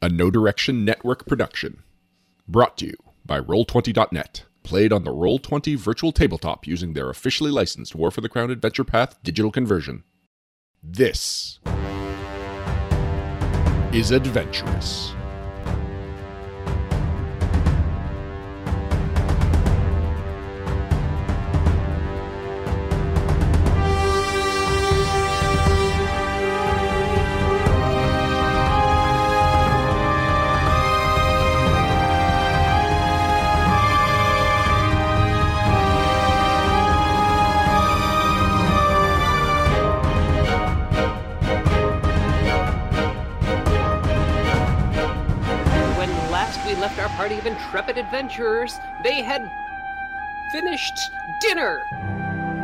a Know Direction Network production. Brought to you by Roll20.net. Played on the Roll20 virtual tabletop using their officially licensed War for the Crown Adventure Path digital conversion. This is adventurous. Left our party of intrepid adventurers, they had finished dinner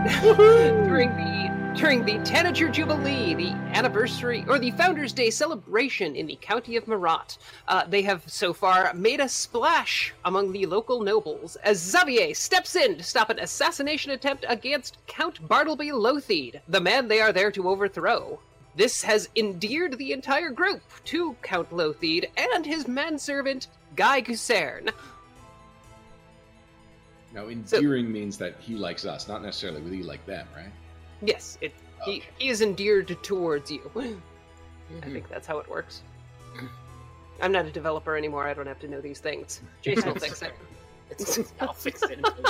during the during the Tanager Jubilee, the anniversary or the Founders Day celebration in the county of Marat. Uh, they have so far made a splash among the local nobles as Xavier steps in to stop an assassination attempt against Count Bartleby Lotheed, the man they are there to overthrow. This has endeared the entire group to Count Lotheed and his manservant, Guy Gusern. Now, endearing means that he likes us, not necessarily we like them, right? Yes, it, he, Okay. he is endeared towards you. I mm-hmm. think that's how it works. I'm not a developer anymore. I don't have to know these things. Jason will fix it. It's, I'll fix it.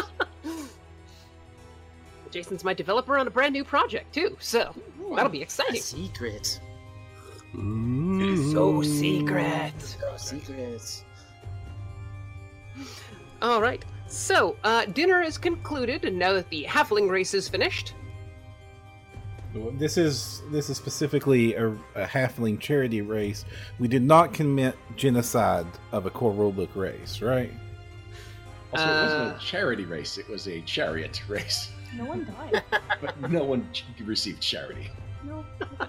Jason's my developer on a brand new project too, so that'll be A exciting. secret. So secret. So secret. All right. So, uh, dinner is concluded, and now that the halfling race is finished, This is this is specifically a, a halfling charity race. We did not commit genocide of a core rulebook race, right? Also, it wasn't Uh, a charity race; it was a chariot race. No one died. But no one received charity. No,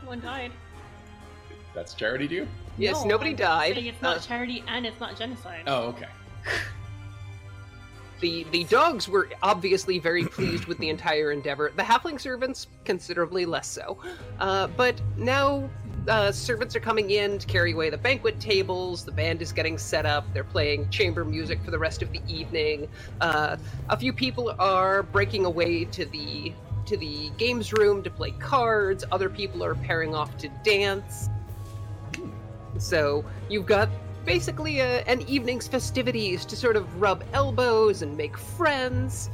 one died. That's charity to you? yes, No, nobody I'm died. Saying it's not Uh, charity and it's not genocide. Oh, okay. The the dogs were obviously very pleased with the entire endeavor. The halfling servants considerably less so. Uh, but now uh, servants are coming in to carry away the banquet tables. The band is getting set up. They're playing chamber music for the rest of the evening. Uh, a few people are breaking away to the to the games room to play cards. Other people are pairing off to dance. So you've got basically a, an evening's festivities to sort of rub elbows and make friends.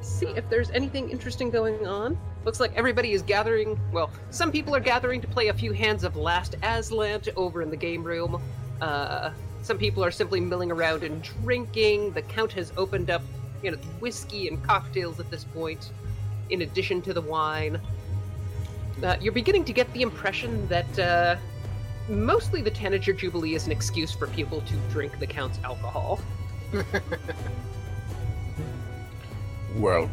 See if there's anything interesting going on. Looks like everybody is gathering. Well, some people are gathering to play a few hands of Last Aslant over in the game room. Uh, some people are simply milling around and drinking. The Count has opened up, you know, whiskey and cocktails at this point, in addition to the wine. Uh, you're beginning to get the impression that uh, mostly the Tanager Jubilee is an excuse for people to drink the Count's alcohol. Well,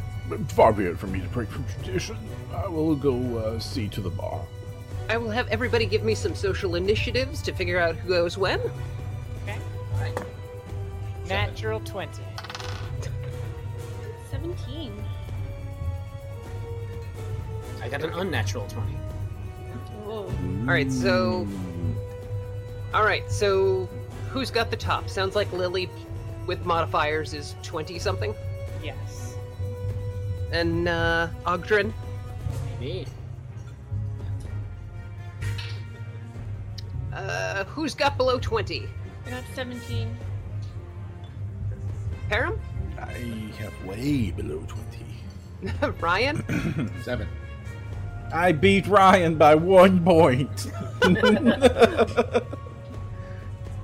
far be it from me to break from tradition. I will go uh, see to the bar. I will have everybody give me some social initiatives to figure out who goes when. Okay. Natural 20. 17. I got an unnatural 20. Whoa. All right, so all right, so who's got the top? Sounds like Lily with modifiers is 20 something. Yes. And uh Oggdren, Maybe. uh who's got below 20? I got 17. Param? I have way below 20. Ryan? Seven. I beat Ryan by one point.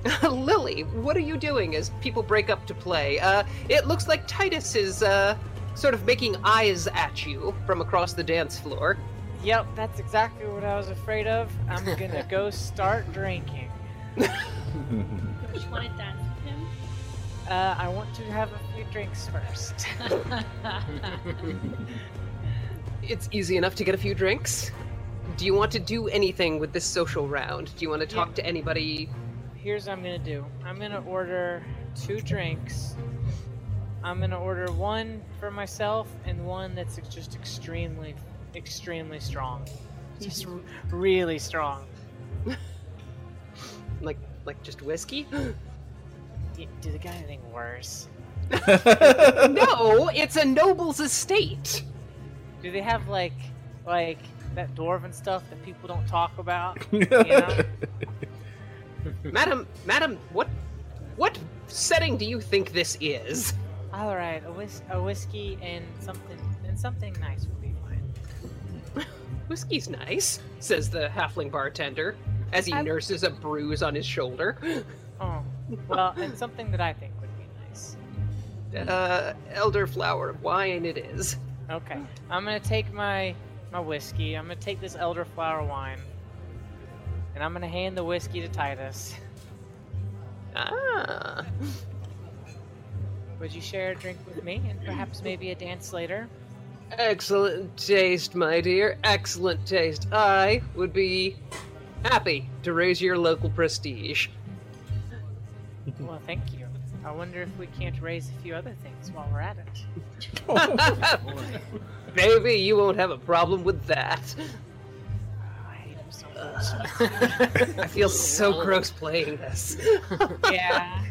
Lily, what are you doing as people break up to play? Uh, it looks like Titus is uh, sort of making eyes at you from across the dance floor. Yep, that's exactly what I was afraid of. I'm gonna go start drinking. Do you want to dance with him? Uh, I want to have a few drinks first. It's easy enough to get a few drinks. Do you want to do anything with this social round? Do you want to talk Yeah. to anybody? Here's what I'm gonna do. I'm gonna order two drinks. I'm gonna order one for myself and one that's just extremely, extremely strong. Just r- really strong. Like like just whiskey? Do they got anything worse? no, it's a noble's estate. Do they have like like that dwarven stuff that people don't talk about? You know? Madam, madam, what what setting do you think this is? All right, a, whis- a whiskey and something and something nice would be fine. Whiskey's nice, says the halfling bartender as he I'm- nurses a bruise on his shoulder. Oh, well, and something that I think would be nice. Uh, elderflower wine it is. Okay, I'm gonna take my my whiskey. I'm gonna take this elderflower wine, and I'm gonna hand the whiskey to Titus. Ah, Would you share a drink with me, and perhaps maybe a dance later? excellent taste, my dear. Excellent taste. I would be happy to raise your local prestige. Well, thank you. I wonder if we can't raise a few other things while we're at it. Maybe you won't have a problem with that. I hate him so much. I feel so gross playing this. yeah.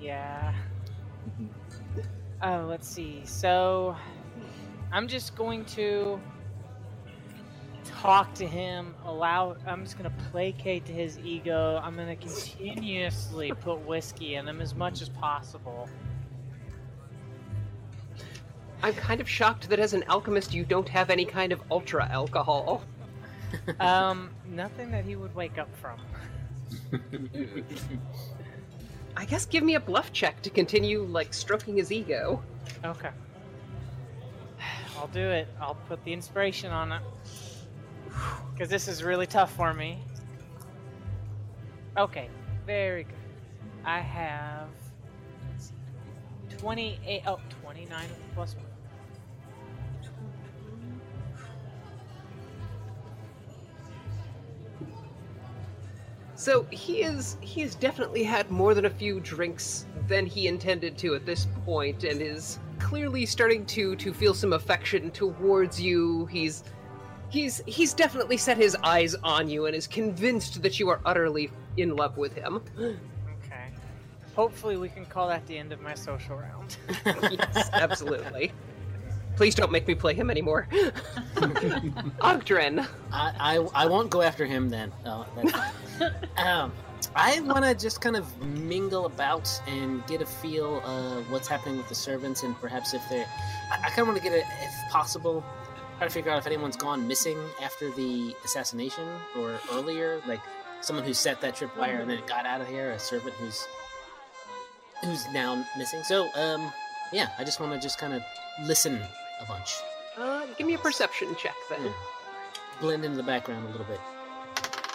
Yeah. Oh, let's see. So, I'm just going to talk to him. Allow. I'm just gonna placate to his ego. I'm gonna continuously put whiskey in him as much as possible. I'm kind of shocked that as an alchemist you don't have any kind of ultra alcohol. Um, nothing that he would wake up from. I guess give me a bluff check to continue like stroking his ego. Okay. I'll do it. I'll put the inspiration on it. Because this is really tough for me. Okay, very good. I have 28, oh, 29 plus 1. So he is he has definitely had more than a few drinks than he intended to at this point and is clearly starting to to feel some affection towards you. He's he's he's definitely set his eyes on you and is convinced that you are utterly in love with him. Okay. Hopefully, we can call that the end of my social round. yes, absolutely. Please don't make me play him anymore. Oggdren. I, I, I won't go after him then. No, um, I want to just kind of mingle about and get a feel of what's happening with the servants, and perhaps if they're. I, I kind of want to get it, if possible, try to figure out if anyone's gone missing after the assassination or earlier, like someone who set that tripwire and then got out of here, a servant who's who's now missing. So, um, yeah, I just want to just kind of listen a bunch, Uh, give me a perception check then. blend into the background a little bit.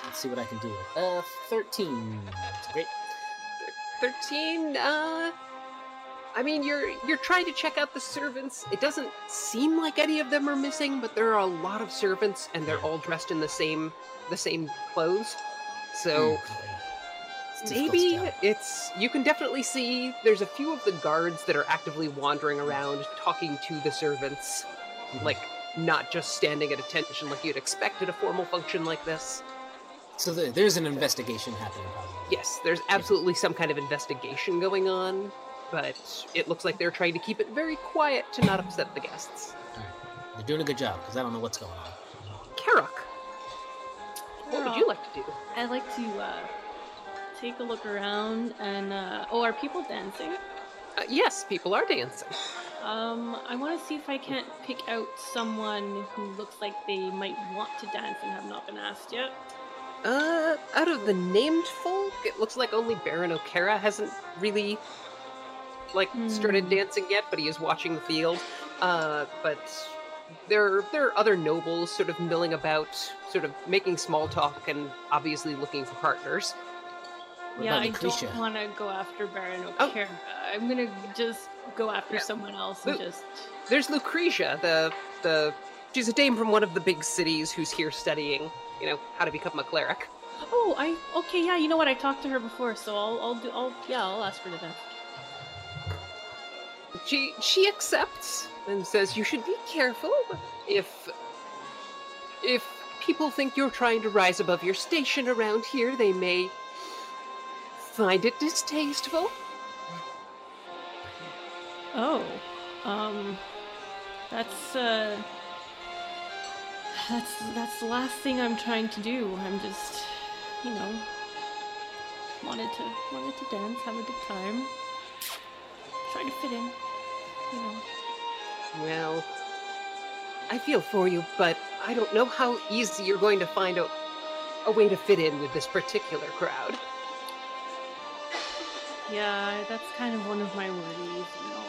Let's see what I can do. Uh, thirteen. That's great. 13 uh i mean you're you're trying to check out the servants it doesn't seem like any of them are missing but there are a lot of servants and they're all dressed in the same the same clothes so It's maybe it's you can definitely see there's a few of the guards that are actively wandering around talking to the servants like not just standing at attention like you'd expect at a formal function like this So there, there's an investigation happening. Probably. Yes, there's absolutely some kind of investigation going on, but it looks like they're trying to keep it very quiet to not upset the guests. They're doing a good job because I don't know what's going on. Karrock, what would you like to do? I'd like to uh, take a look around and. Uh, oh, are people dancing? Uh, yes, people are dancing. Um, I want to see if I can't pick out someone who looks like they might want to dance and have not been asked yet. Uh, out of the named folk, it looks like only Baron O'Kara hasn't really, like, started Hmm. dancing yet, but he is watching the field. Uh, but there, there are other nobles sort of milling about, sort of making small talk and obviously looking for partners. What yeah, I don't want to go after Baron Oh. O'Kara. I'm gonna just go after Yeah. someone else and Lu- just. There's Lucretia, the the she's a dame from one of the big cities who's here studying, you know, how to become a cleric. Oh, I okay. Yeah, you know what? I talked to her before, so I'll, I'll do. I'll yeah, I'll ask her to dance. She she accepts and says you should be careful if if people think you're trying to rise above your station around here, they may find it distasteful? Oh, um, that's uh, that's that's the last thing I'm trying to do. I'm just, you know, wanted to wanted to dance, have a good time, try to fit in, you know. Well, I feel for you, but I don't know how easy you're going to find a, a way to fit in with this particular crowd. Yeah, that's kind of one of my worries. You know,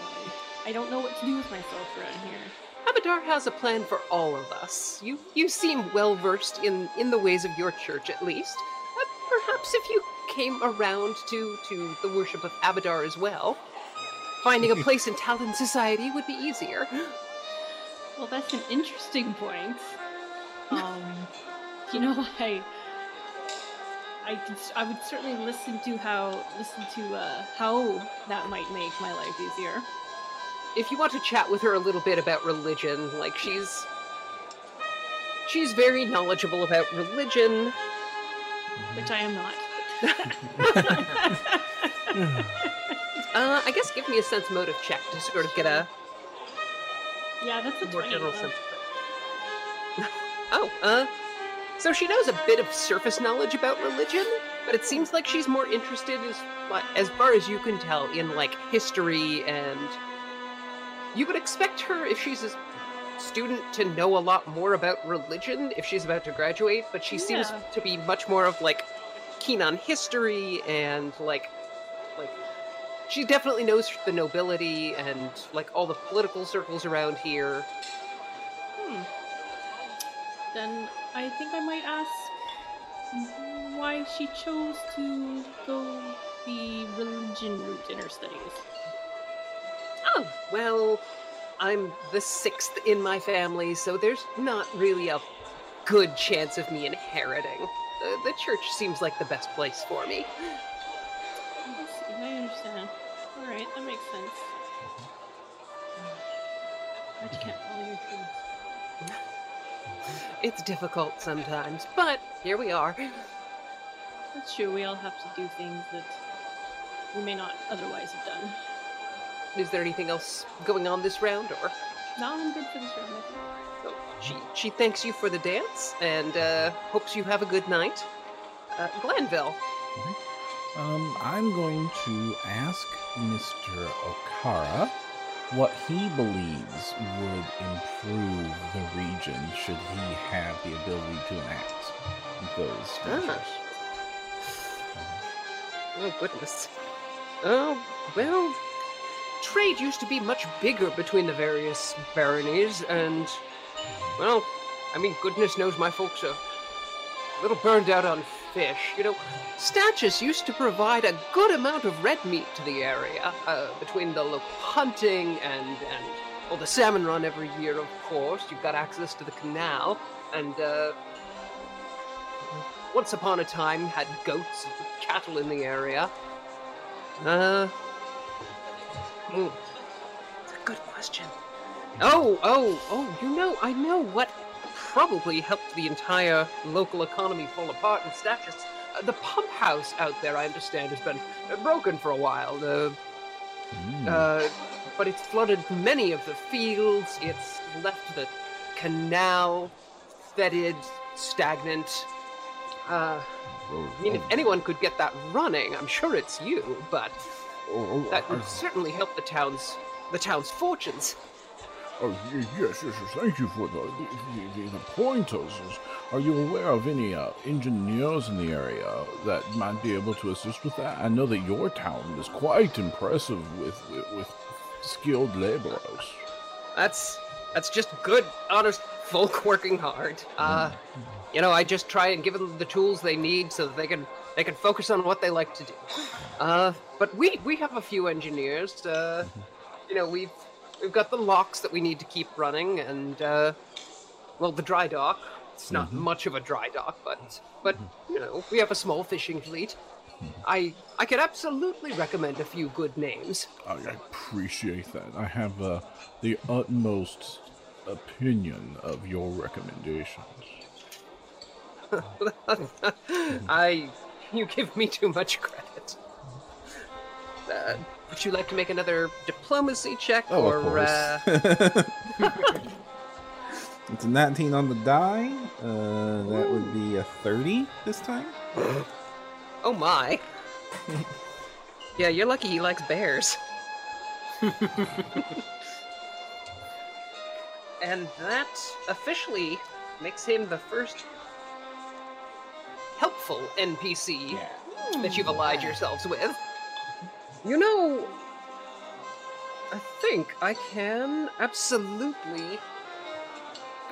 I, I don't know what to do with myself around here. Abadar has a plan for all of us. You you seem well versed in in the ways of your church, at least. Uh, perhaps if you came around to to the worship of Abadar as well, finding a place in Taldan society would be easier. Well, that's an interesting point. Um, you know, I, I, I would certainly listen to how listen to uh, how that might make my life easier. If you want to chat with her a little bit about religion, like she's she's very knowledgeable about religion. which I am not. Uh, I guess give me a sense motive check to sort of get a yeah, that's a more 20. general uh, sense. oh, uh, so she knows a bit of surface knowledge about religion, but it seems like she's more interested, as as far as you can tell, in like history and. You would expect her, if she's a student, to know a lot more about religion if she's about to graduate, but she seems Yeah. to be much more of like keen on history and like like she definitely knows the nobility and like all the political circles around here. Hmm. Then I think I might ask why she chose to go the religion route in her studies. Oh, well, I'm the sixth in my family, so there's not really a good chance of me inheriting. The, the church seems like the best place for me. I see, I understand. Alright, that makes sense. But you can't follow your dreams. It's difficult sometimes, but here we are. That's true, we all have to do things that we may not otherwise have done. Is there anything else going on this round, or No, I'm good for this round. I think. oh, she she thanks you for the dance and uh, hopes you have a good night. Uh, Glanville, Um, I'm going to ask Mr. Okara what he believes would improve the region should he have the ability to enact those Ah. measures. Oh, goodness. Oh, well, trade used to be much bigger between the various baronies, and, well, I mean, goodness knows my folks are a little burned out on fish. You know, Statchis used to provide a good amount of red meat to the area, uh, between the local hunting and, and, well, the salmon run every year, of course. You've got access to the canal, and, uh, once upon a time had goats and cattle in the area. Uh, hmm, it's a good question. Oh, oh, oh, you know, I know what probably helped the entire local economy fall apart in Statchis. Uh, the pump house out there, I understand, has been broken for a while. Uh, uh, but it's flooded many of the fields. It's left the canal fetid, stagnant. Uh, Oh, I mean, if oh, anyone could get that running, I'm sure it's you. But oh, oh, that would certainly help the town's the town's fortunes. Oh, yes, yes, yes. Thank you for the the, the, the pointers. Are you aware of any uh, engineers in the area that might be able to assist with that? I know that your town is quite impressive with with, with skilled laborers. That's that's just good, honest folk working hard. Uh, you know, I just try and give them the tools they need so that they can they can focus on what they like to do. Uh, but we we have a few engineers. Uh, you know, we've we've got the locks that we need to keep running, and uh, well, the dry dock. It's not much of a dry dock, but but you know, we have a small fishing fleet. I I could absolutely recommend a few good names. I appreciate that. I have uh, the utmost opinion of your recommendations. I you give me too much credit. Uh, would you like to make another diplomacy check, Oh, or of course. uh, it's a 19 on the die. Uh, that would be a 30 this time. oh my? yeah, you're lucky he likes bears. and that officially makes him the first helpful NPC that you've allied yourselves with. You know, I think I can absolutely.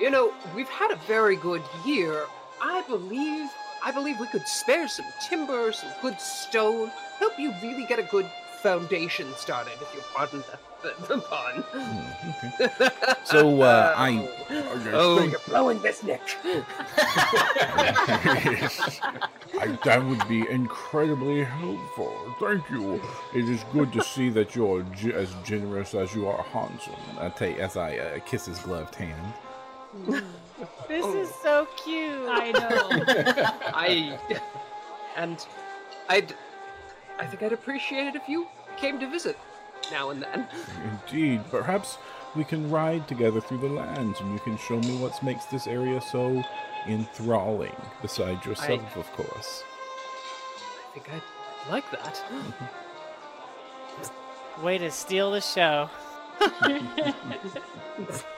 You know, we've had a very good year. I believe, I believe we could spare some timber, some good stone, help you really get a good foundation started, if you pardon the, the, the pun. Hmm, okay. So, uh, I- Oh, you're blowing this, Nick. I, that would be incredibly helpful. Thank you. It is good to see that you're ge- as generous as you are handsome. I take as I uh, kiss his gloved hand. This Oh. is so cute. I know. I and I'd I think I'd appreciate it if you came to visit now and then. Indeed. Perhaps we can ride together through the lands and you can show me what makes this area so enthralling, besides yourself, of course. I think I'd like that. Way to steal the show.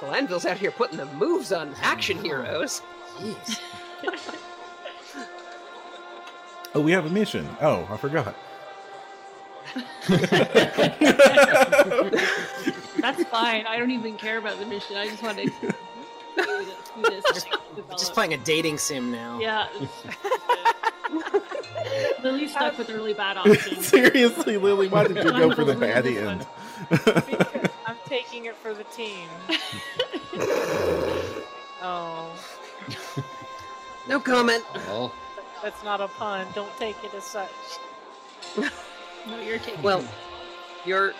Glanville's out here putting the moves on action heroes. Jeez. Oh, we have a mission. Oh, I forgot. That's fine. I don't even care about the mission. I just want to do this. Just, just playing a dating sim now. Yeah. Lily's stuck with really bad option. Seriously, Lily, why did you go for the bad end? Because I'm taking it for the team. oh, No comment. Well, that's not a pun. Don't take it as such. No, you're taking. Well, your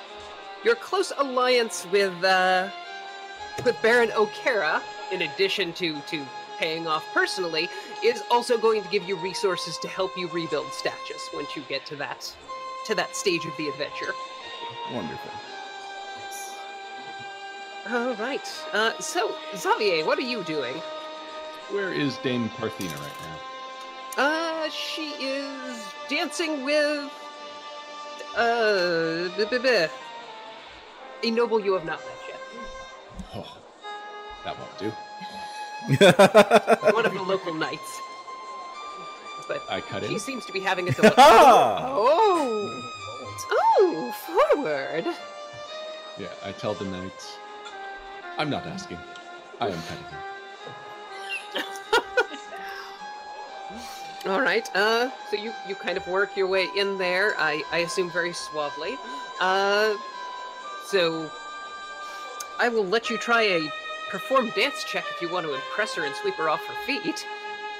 your close alliance with uh, with Baron O'Kara, in addition to to paying off personally, is also going to give you resources to help you rebuild status once you get to that to that stage of the adventure. Wonderful. All right. Uh, so Xavier, what are you doing? where is Dame Parthena right now? Uh, she is dancing with uh b- b- b- a noble you have not met yet. Oh, that won't do. One of the local knights. But I cut He in. seems to be having a deli- Ah! Oh! Oh, forward! Yeah, I tell the knights. I'm not asking. I am cutting All right. Uh, so you you kind of work your way in there. I I assume very suavely. Uh, so I will let you try a perform dance check if you want to impress her and sweep her off her feet,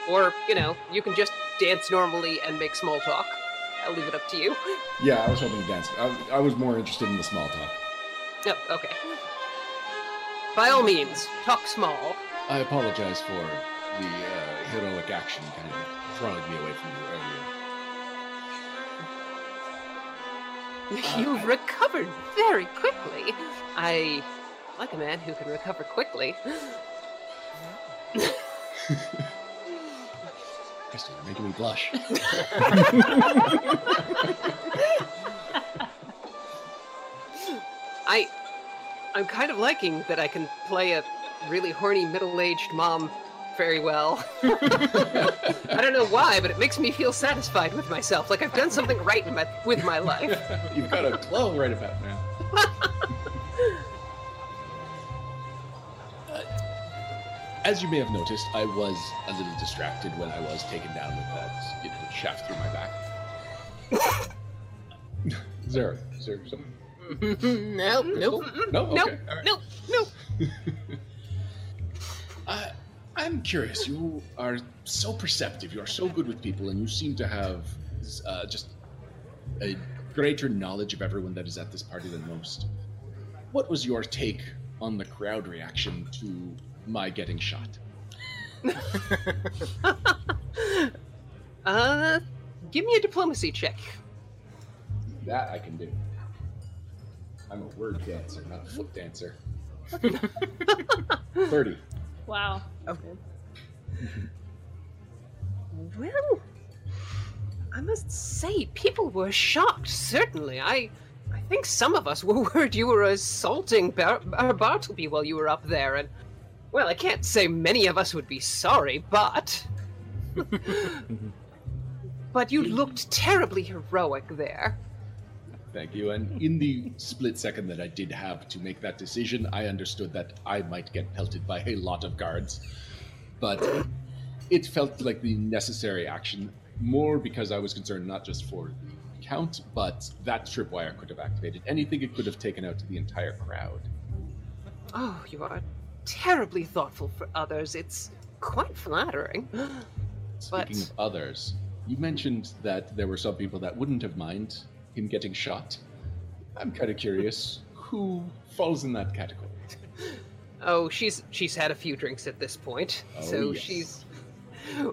or you know you can just dance normally and make small talk. I'll leave it up to you. Yeah, I was hoping to dance. I, I was more interested in the small talk. Oh, okay. By all means, talk small. I apologize for the uh, heroic action kind of throwing me away from you earlier. You've uh, recovered very quickly. I like a man who can recover quickly. Kristen, you're making me blush. I I'm kind of liking that I can play a really horny middle-aged mom very well. I don't know why, but it makes me feel satisfied with myself, like I've done something right in my, with my life. You've got a glow right about now. Uh, As you may have noticed, I was a little distracted when I was taken down with that you know, shaft through my back. there, is there something? nope, nope. No, okay. Nope, right. nope, nope. I'm curious. You are so perceptive. You are so good with people, and you seem to have uh, just a greater knowledge of everyone that is at this party than most. What was your take on the crowd reaction to my getting shot? Uh, give me a diplomacy check. That I can do. I'm a word dancer, not a foot dancer. 30. Wow. Well, I must say, people were shocked. Certainly, I, I think some of us were worried you were assaulting Bar- uh, Bartleby while you were up there, and well, I can't say many of us would be sorry, but, but you looked terribly heroic there. Thank you. And in the split second that I did have to make that decision, I understood that I might get pelted by a lot of guards. But it felt like the necessary action, more because I was concerned not just for the count, but that tripwire could have activated anything. It could have taken out the entire crowd. Oh, you are terribly thoughtful for others. It's quite flattering. Speaking But- of others, you mentioned that there were some people that wouldn't have mind him getting shot. I'm kind of curious who falls in that category. Oh, she's she's had a few drinks at this point, Oh, so yes. she's.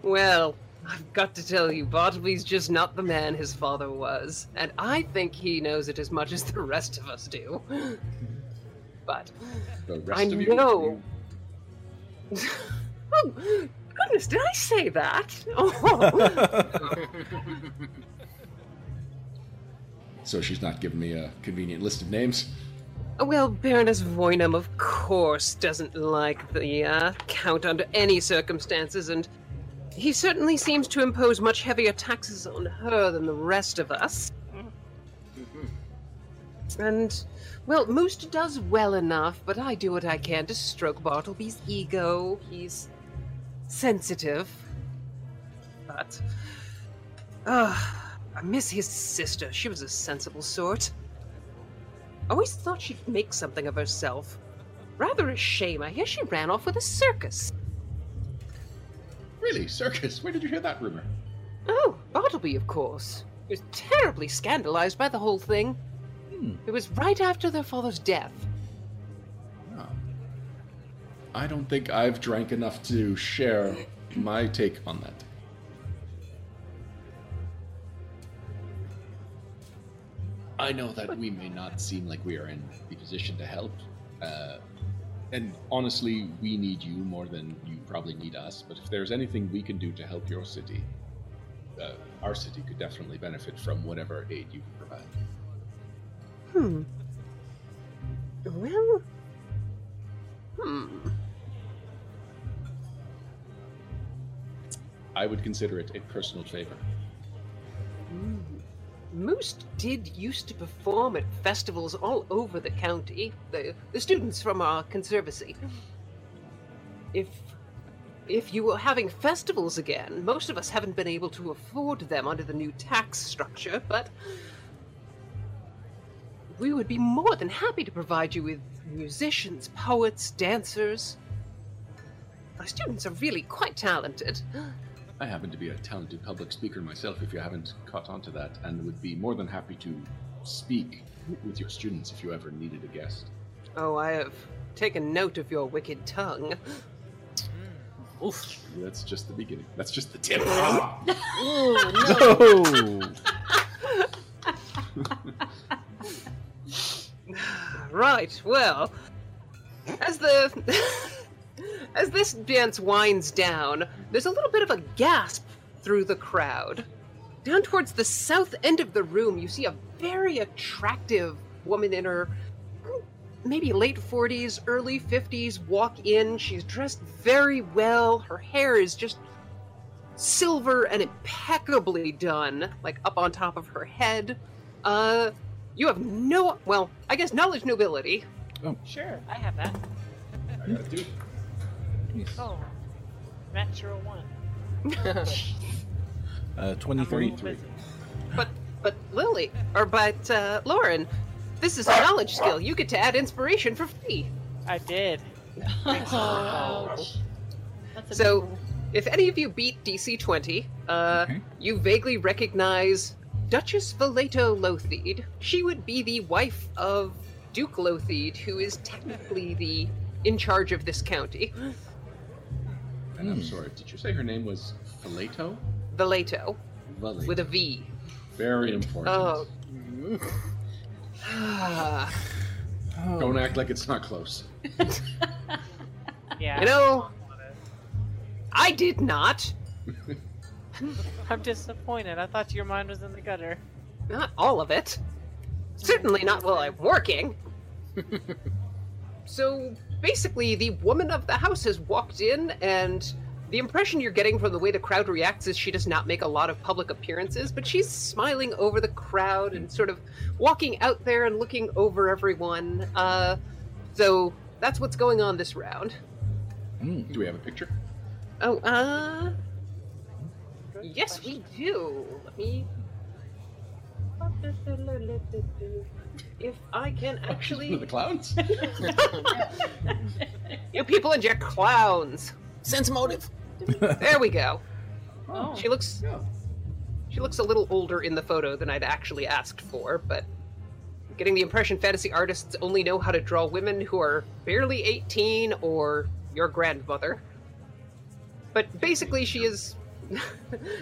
Well, I've got to tell you, Bartleby's just not the man his father was, and I think he knows it as much as the rest of us do. But The rest I of you, know. oh, goodness, did I say that? Oh. So she's not giving me a convenient list of names. Well, Baroness Voynam, of course, doesn't like the uh, Count under any circumstances, and he certainly seems to impose much heavier taxes on her than the rest of us. And, well, Moost does well enough, but I do what I can to stroke Bartleby's ego. He's sensitive. But, uh, I miss his sister. She was a sensible sort. I Always thought she'd make something of herself. Rather a shame. I hear she ran off with a circus. Really? Circus? Where did you hear that rumor? Oh, Bartleby, of course. He was terribly scandalized by the whole thing. Hmm. It was right after their father's death. Oh. I don't think I've drank enough to share my take on that. I know that we may not seem like we are in the position to help. Uh, and honestly, we need you more than you probably need us. But if there's anything we can do to help your city, uh, our city could definitely benefit from whatever aid you can provide. Hmm. Well. Hmm. I would consider it a personal favor. Moose did used to perform at festivals all over the county. The the students from our conservancy. If if you were having festivals again, most of us haven't been able to afford them under the new tax structure, but we would be more than happy to provide you with musicians, poets, dancers. Our students are really quite talented. I happen to be a talented public speaker myself, if you haven't caught on to that, and would be more than happy to speak with your students if you ever needed a guest. Oh, I have taken note of your wicked tongue. Hmm. Oof. That's just the beginning. That's just the tip. No. Right, well, as the as this dance winds down, there's a little bit of a gasp through the crowd. Down towards the south end of the room, you see a very attractive woman in her maybe late 40s, early 50s walk in. She's dressed very well. Her hair is just silver and impeccably done, like up on top of her head. Uh, you have no, well, I guess knowledge nobility. Sure, I have that. I got it, dude. Oh, natural one. Uh, I'm a 23. little. But, but Lily, or but uh, Loren, this is a knowledge skill. You get to add inspiration for free. I did. Ouch. That's So- If any of you beat DC 20, uh, Okay. you vaguely recognize Duchess Valeto Lotheed. She would be the wife of Duke Lotheed, who is technically the in charge of this county. And I'm hmm. sorry, did you say her name was Fileto? Valeto. Valley. with a V. Very important. Oh. Don't act like it's not close. Yeah. you know, I did not. I'm disappointed. I thought your mind was in the gutter. Not all of it. Certainly not while I'm working. so basically, the woman of the house has walked in, and the impression you're getting from the way the crowd reacts is she does not make a lot of public appearances, but she's smiling over the crowd and sort of walking out there and looking over everyone. Uh, so that's what's going on this round. Do we have a picture? Oh, uh. Yes, we do. Let me. If I can actually. the clowns? You people and your clowns. Sense motive. There we go. Oh. She looks. Yeah. She looks a little older in the photo than I'd actually asked for, but I'm getting the impression fantasy artists only know how to draw women who are barely 18 or your grandmother. But basically, she is.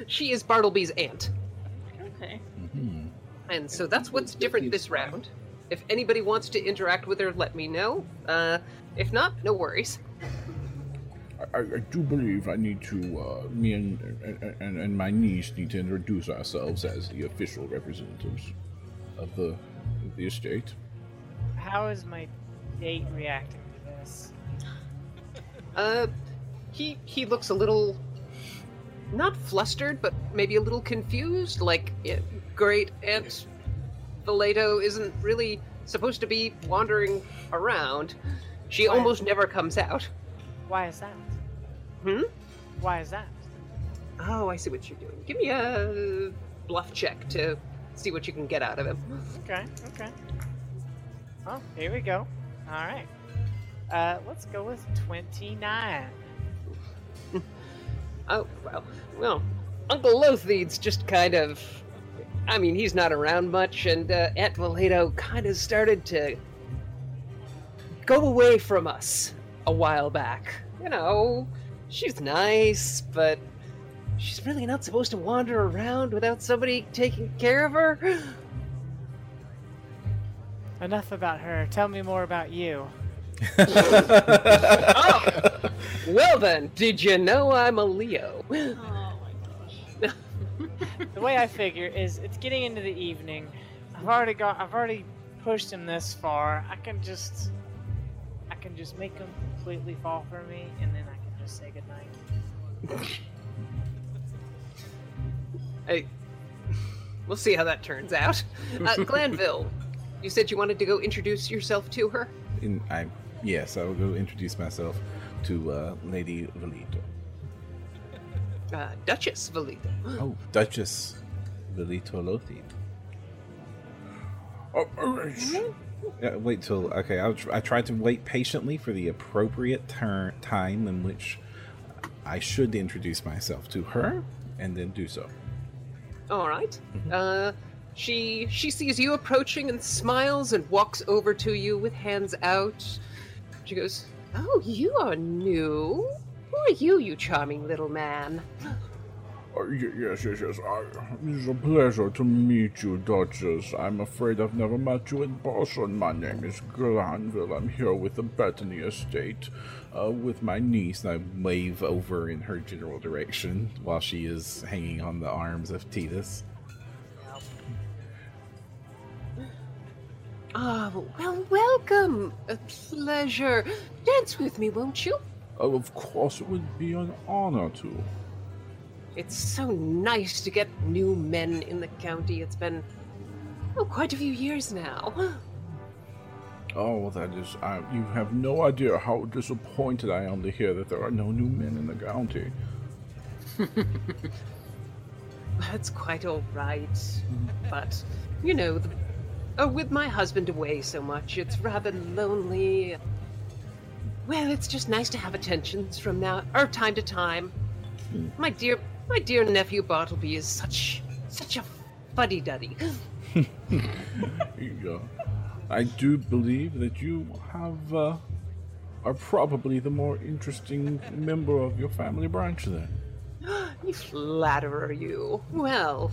she is Bartleby's aunt. Okay. Mhm. And so that's what's different this round. If anybody wants to interact with her, let me know. Uh, if not, no worries. I, I do believe I need to, uh, me and, and, and, and my niece need to introduce ourselves as the official representatives of the, of the estate. How is my date reacting to this? Uh, he he looks a little, not flustered, but maybe a little confused. Like, yeah, great Aunt Valedo isn't really supposed to be wandering around. She Why? almost never comes out. Why is that? Hmm. Why is that? Oh, I see what you're doing. Give me a bluff check to see what you can get out of him. Okay, okay. Well, here we go. All right. Uh, let's go with 29. Oh, well, well, Uncle Lotheed's just kind of. I mean, he's not around much, and uh, Aunt Valado kind of started to go away from us a while back. You know, she's nice, but she's really not supposed to wander around without somebody taking care of her. Enough about her. Tell me more about you. oh, well then, did you know I'm a Leo? My gosh. The way I figure is it's getting into the evening. I've already got I've already pushed him this far. I can just I can just make him completely fall for me and then I can just say goodnight. Hey, we'll see how that turns out. Uh, Glanville, you said you wanted to go introduce yourself to her? In, I yes, I will go introduce myself to uh, Lady Valito. Uh, Duchess Valito. Oh, Duchess Valito Lothi. Oh, uh, Yeah, wait till okay. I'll tr- I tried to wait patiently for the appropriate turn time in which I should introduce myself to her, and then do so. All right. Uh, she she sees you approaching and smiles and walks over to you with hands out. She goes, "Oh, you are new. Who are you, you charming little man?" Uh, yes, yes, yes. I, it's a pleasure to meet you, Duchess. I'm afraid I've never met you in person. My name is Glanville. I'm here with the Bethany Estate, uh, with my niece. I wave over in her general direction while she is hanging on the arms of Titus. Ah, well, welcome. A pleasure. Dance with me, won't you? Oh, of course, it would be an honor to. It's so nice to get new men in the county. It's been oh quite a few years now. Oh, that is. I, you have no idea how disappointed I am to hear that there are no new men in the county. That's quite all right. But, you know, the, oh, with my husband away so much, it's rather lonely. Well, it's just nice to have attentions from now, or time to time. My dear, my dear nephew Bartleby is such, such a fuddy-duddy. Yeah. I do believe that you have uh, are probably the more interesting member of your family branch. Then You flatterer, you. Well,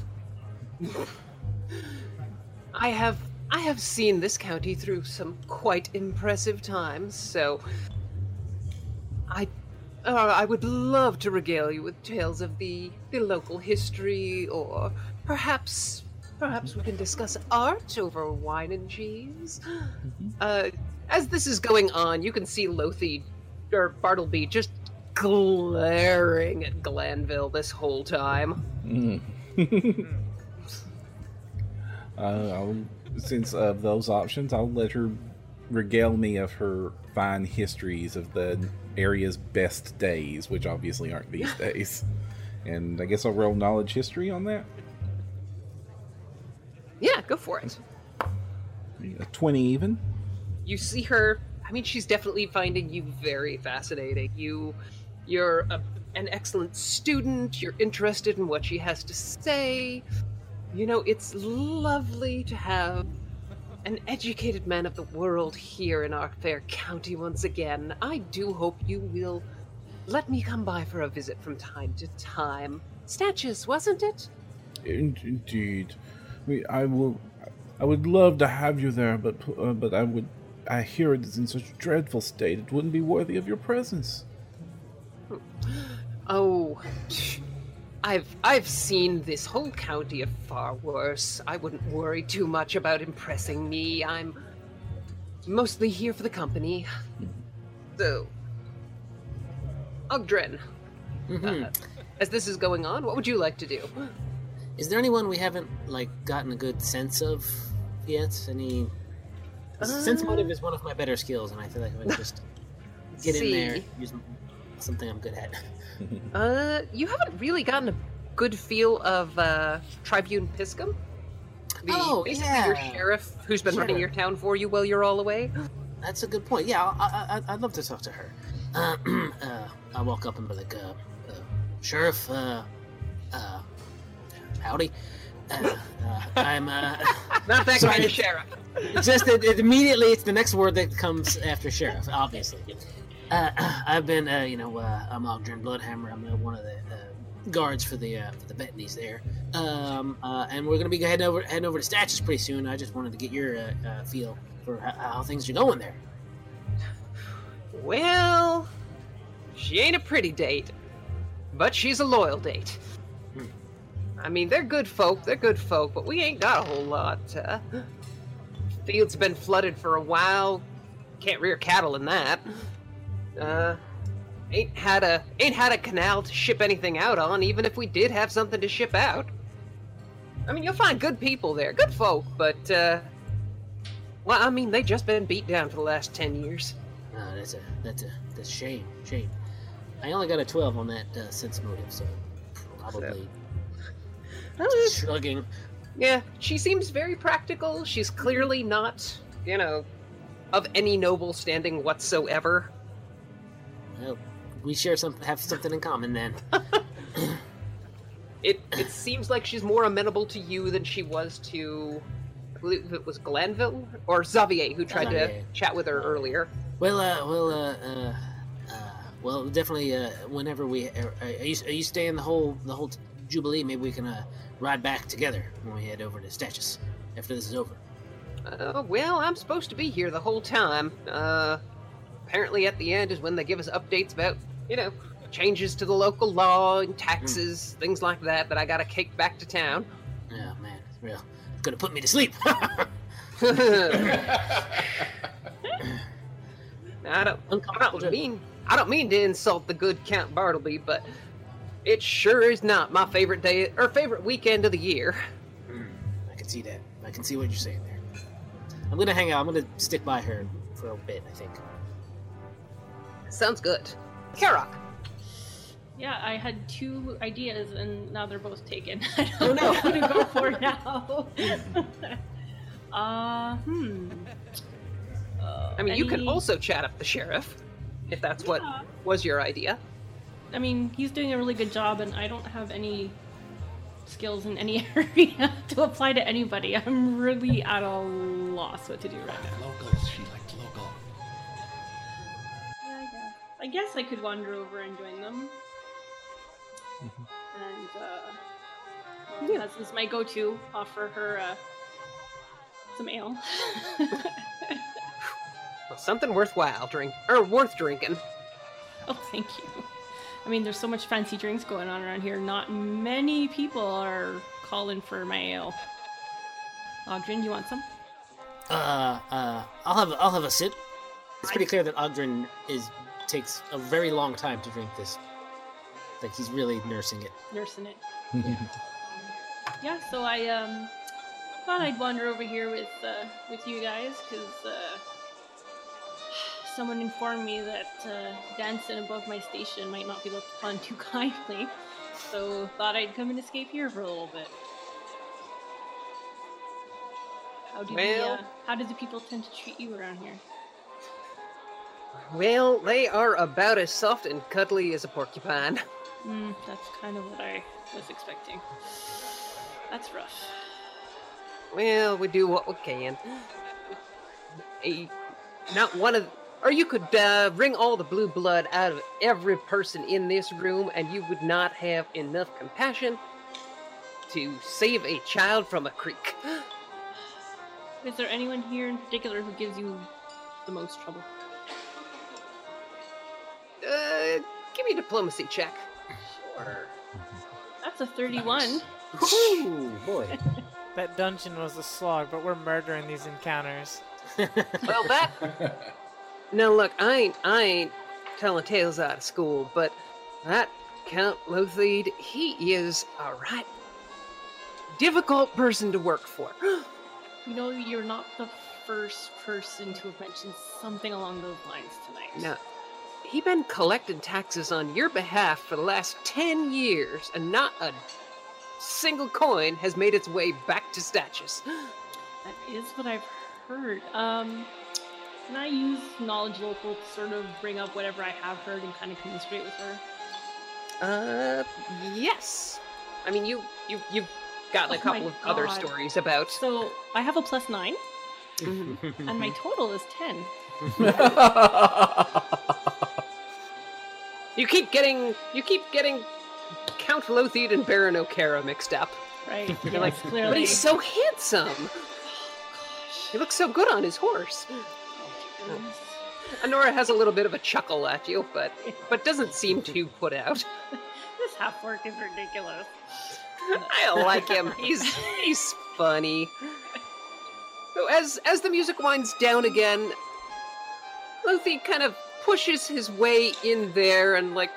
I have I have seen this county through some quite impressive times, so I uh, I would love to regale you with tales of the the local history, or perhaps perhaps we can discuss art over wine and cheese. Uh, as this is going on, you can see Lothi or Bartleby just glaring at Glanville this whole time. Mm. uh, I'll, since of those options, I'll let her regale me of her fine histories of the area's best days, which obviously aren't these days. And I guess I'll roll knowledge history on that. Yeah, go for it. A 20 even. You see her. I mean, she's definitely finding you very fascinating. You, you're a, an excellent student. You're interested in what she has to say. You know, it's lovely to have an educated man of the world here in our fair county once again. I do hope you will let me come by for a visit from time to time. Statues, wasn't it? In- Indeed. I will. I would love to have you there, but uh, but I would. I hear it is in such a dreadful state. It wouldn't be worthy of your presence. Oh, I've I've seen this whole county of far worse. I wouldn't worry too much about impressing me. I'm mostly here for the company. So, Oggdren, Mhm. uh, as this is going on, what would you like to do? Is there anyone we haven't like gotten a good sense of yet? Any sense Uh, motive is one of my better skills, and I feel like if I can just get in there, use something I'm good at. Uh, you haven't really gotten a good feel of uh, Tribune Piscum. The, Oh, basically your sheriff who's been running your town for you while you're all away. That's a good point. Yeah, I, I, I'd love to talk to her. Uh, uh, I walk up and be like, uh, uh, Sheriff, uh, uh, howdy. Uh, uh, I'm uh, Not that Sorry. kind of sheriff. just it, it immediately it's the next word that comes after sheriff, obviously. Uh, I've been, uh, you know, uh, I'm Oggdren Bloodhammer. I'm uh, one of the uh, guards for the uh, for the Bettany's there, um, and we're gonna be heading over heading over to Statues pretty soon. I just wanted to get your feel for how, how things are going there. Well, she ain't a pretty date, but she's a loyal date. I mean, they're good folk, they're good folk, but we ain't got a whole lot. Field's been flooded for a while. Can't rear cattle in that. Uh, ain't had a ain't had a canal to ship anything out on, even if we did have something to ship out. I mean, you'll find good people there, good folk, but uh, well, I mean, they just been beat down for the last ten years. Uh, that's a that's a that's a shame. Shame. I only got a twelve on that uh, sense motive, so probably Uh, shrugging. Yeah, she seems very practical. She's clearly not, you know, of any noble standing whatsoever. Well, we share some have something in common then. It it seems like she's more amenable to you than she was to I believe it was Glanville or Xavier who tried Xavier. to chat with her earlier. Well, uh, well, uh, uh, uh well, definitely. Uh, whenever we, uh, are you, are you staying the whole the whole jubilee? Maybe we can uh, ride back together when we head over to Statues after this is over. Uh, well, I'm supposed to be here the whole time. Apparently at the end is when they give us updates about, you know, changes to the local law and taxes, things like that that I gotta kick back to town. Oh man, it's real. It's gonna put me to sleep. I don't, I don't mean I don't mean to insult the good Count Bartleby, but it sure is not my favorite day or favorite weekend of the year. Mm, I can see that. I can see what you're saying there. I'm gonna hang out. I'm gonna stick by her for a bit. I think. Sounds good. Karrock. Yeah, I had two ideas and now they're both taken. I Oh, don't no. know who to go for now. uh, hmm. Uh, I mean, you can also chat up the sheriff, if that's what Yeah. was your idea. I mean, he's doing a really good job, and I don't have any skills in any area to apply to anybody. I'm really at a loss what to do right now. Locals. She liked I guess I could wander over and join them. and uh, yeah, this is my go-to. Offer her uh, some ale. Well, something worthwhile drink or worth drinking. oh, thank you. I mean, there's so much fancy drinks going on around here. Not many people are calling for my ale. Oggdren, you want some? Uh, uh, I'll have I'll have a sip. It's pretty clear that Oggdren is takes a very long time to drink this. Like he's really nursing it. Nursing it. yeah, so I um thought I'd wander over here with uh, with you guys because uh, someone informed me that uh, dancing above my station might not be looked upon too kindly. So thought I'd come and escape here for a little bit. How do the, Well- uh, how do the people tend to treat you around here? Well, they are about as soft and cuddly as a porcupine. Mm, that's kind of what I was expecting. That's rough. Well, we do what we can. A, not one of, or you could uh, wring all the blue blood out of every person in this room, and you would not have enough compassion to save a child from a creek. Is there anyone here in particular who gives you the most trouble? Uh, give me a diplomacy check. Sure. That's a 31. Ooh, boy. That dungeon was a slog, but we're murdering these encounters. Well, that. now, look, I ain't, I ain't telling tales out of school, but that Count Lotheed, he is a right difficult person to work for. You know, you're not the first person to have mentioned something along those lines tonight. Now, he been collecting taxes on your behalf for the last 10 years, and not a single coin has made its way back to Statues. That is what I've heard. Um, can I use knowledge local to sort of bring up whatever I have heard and kind of commiserate with her? Uh, yes. I mean, you, you, you've gotten a Oh my couple of other stories about. So I have a plus nine, Mhm. and my total is ten. You keep getting, you keep getting Count Lotheed and Baron O'Cara mixed up. Right? You're yes, like, clearly. But he's so handsome. He looks so good on his horse. Goodness. Honora has a little bit of a chuckle at you, but but doesn't seem too put out. This half work is ridiculous. I like him. He's he's funny. So as as the music winds down again, Luffy kind of pushes his way in there and like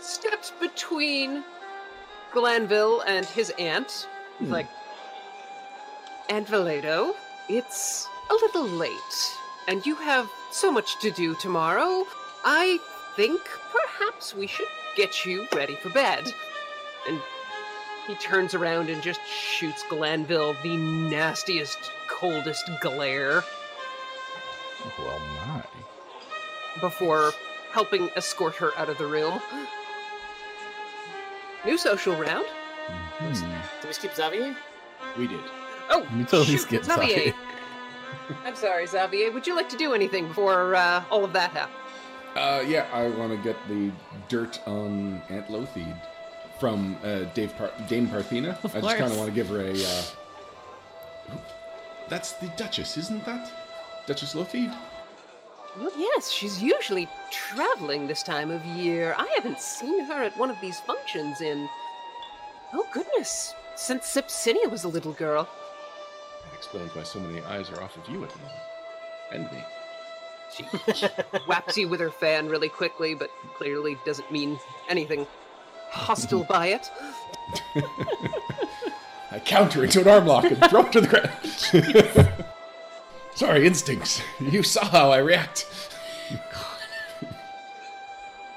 steps between Glanville and his aunt. He's like, Aunt Valedo, it's a little late, and you have so much to do tomorrow. I think perhaps we should get you ready for bed. And he turns around and just shoots Glanville the nastiest, coldest glare well, my. Before helping escort her out of the room. New social round. Hmm. Did we skip Xavier? We did. Oh, You totally shoot, skipped Xavier. Xavier. I'm sorry, Xavier. Would you like to do anything before uh, all of that happens? Uh, yeah, I want to get the dirt on Aunt Lotheed from uh, Dave Par- Dame Parthena. Of I just kind of want to give her a. Uh... That's the Duchess, isn't that? Duchess Lotheed? Well, yes, she's usually traveling this time of year. I haven't seen her at one of these functions in. Oh, goodness. Since Sipsinia was a little girl. That explains why so many eyes are off of you at the moment. And me. She whaps you with her fan really quickly, but clearly doesn't mean anything hostile by it. I counter into an arm lock and throw it to the ground. Sorry, instincts. You saw how I react.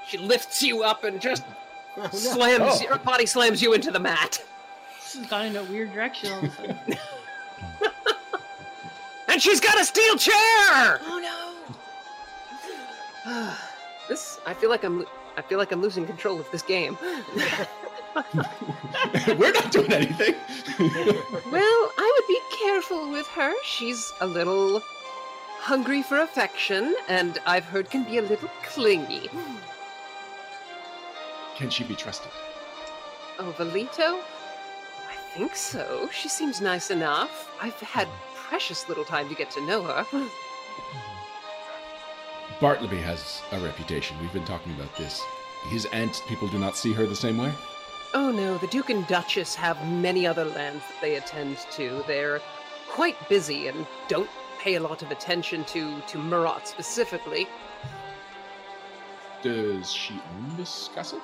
She lifts you up and just Oh, slams Oh. your body slams you into the mat. This has gone in a weird direction all of a sudden. And she's got a steel chair! oh no! this I feel like I'm I feel like I'm losing control of this game. We're not doing anything. Well, I would be careful with her. She's a little hungry for affection, and I've heard can be a little clingy. Can she be trusted? Oh, Valito? I think so. She seems nice enough. I've had precious little time to get to know her. Bartleby has a reputation. We've been talking about this. His aunt, people do not see her the same way. Oh no, the Duke and Duchess have many other lands that they attend to. They're quite busy and don't pay a lot of attention to, to Murat specifically. Does she own this castle?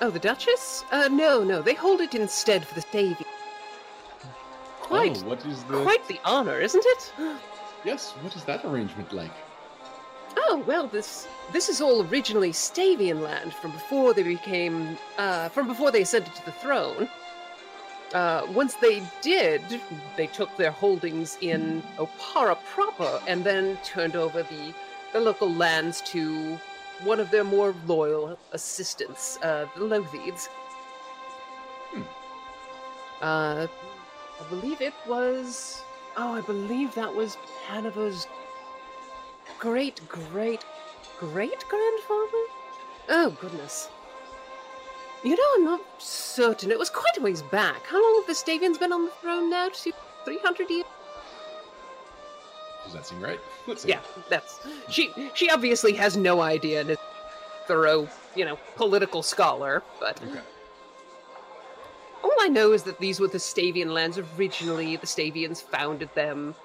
Oh, the Duchess? Uh, no, no, they hold it instead for the Stavian. Quite, Oh, what is the? quite the honor, isn't it? Yes. What is that arrangement like? Oh well, this this is all originally Stavian land from before they became uh, from before they ascended to the throne. Uh, once they did, they took their holdings in Oppara proper and then turned over the the local lands to one of their more loyal assistants, uh, the Lotheeds. Hmm. Uh, I believe it was. Oh, I believe that was Hanover's great great great grandfather? Oh, goodness. You know, I'm not certain. It was quite a ways back. How long have the Stavians been on the throne now? 300 years? Does that seem right? Let's see. Yeah, that's. She she obviously has no idea and is a thorough, you know, political scholar, but. Okay. All I know is that these were the Stavian lands originally. The Stavians founded them.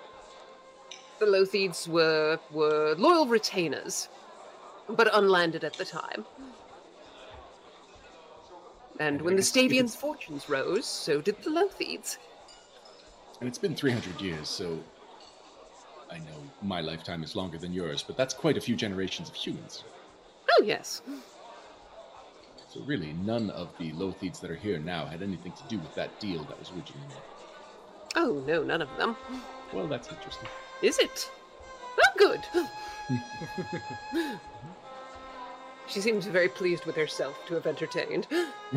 The Lotheeds were were loyal retainers, but unlanded at the time. And when the Stavians' fortunes rose, so did the Lotheeds. And it's been 300 years, so I know my lifetime is longer than yours, but that's quite a few generations of humans. Oh yes, So really, none of the Lothieds that are here now had anything to do with that deal that was originally made. oh no, none of them. Well, that's interesting. Is it? Oh, good. she seems very pleased with herself to have entertained.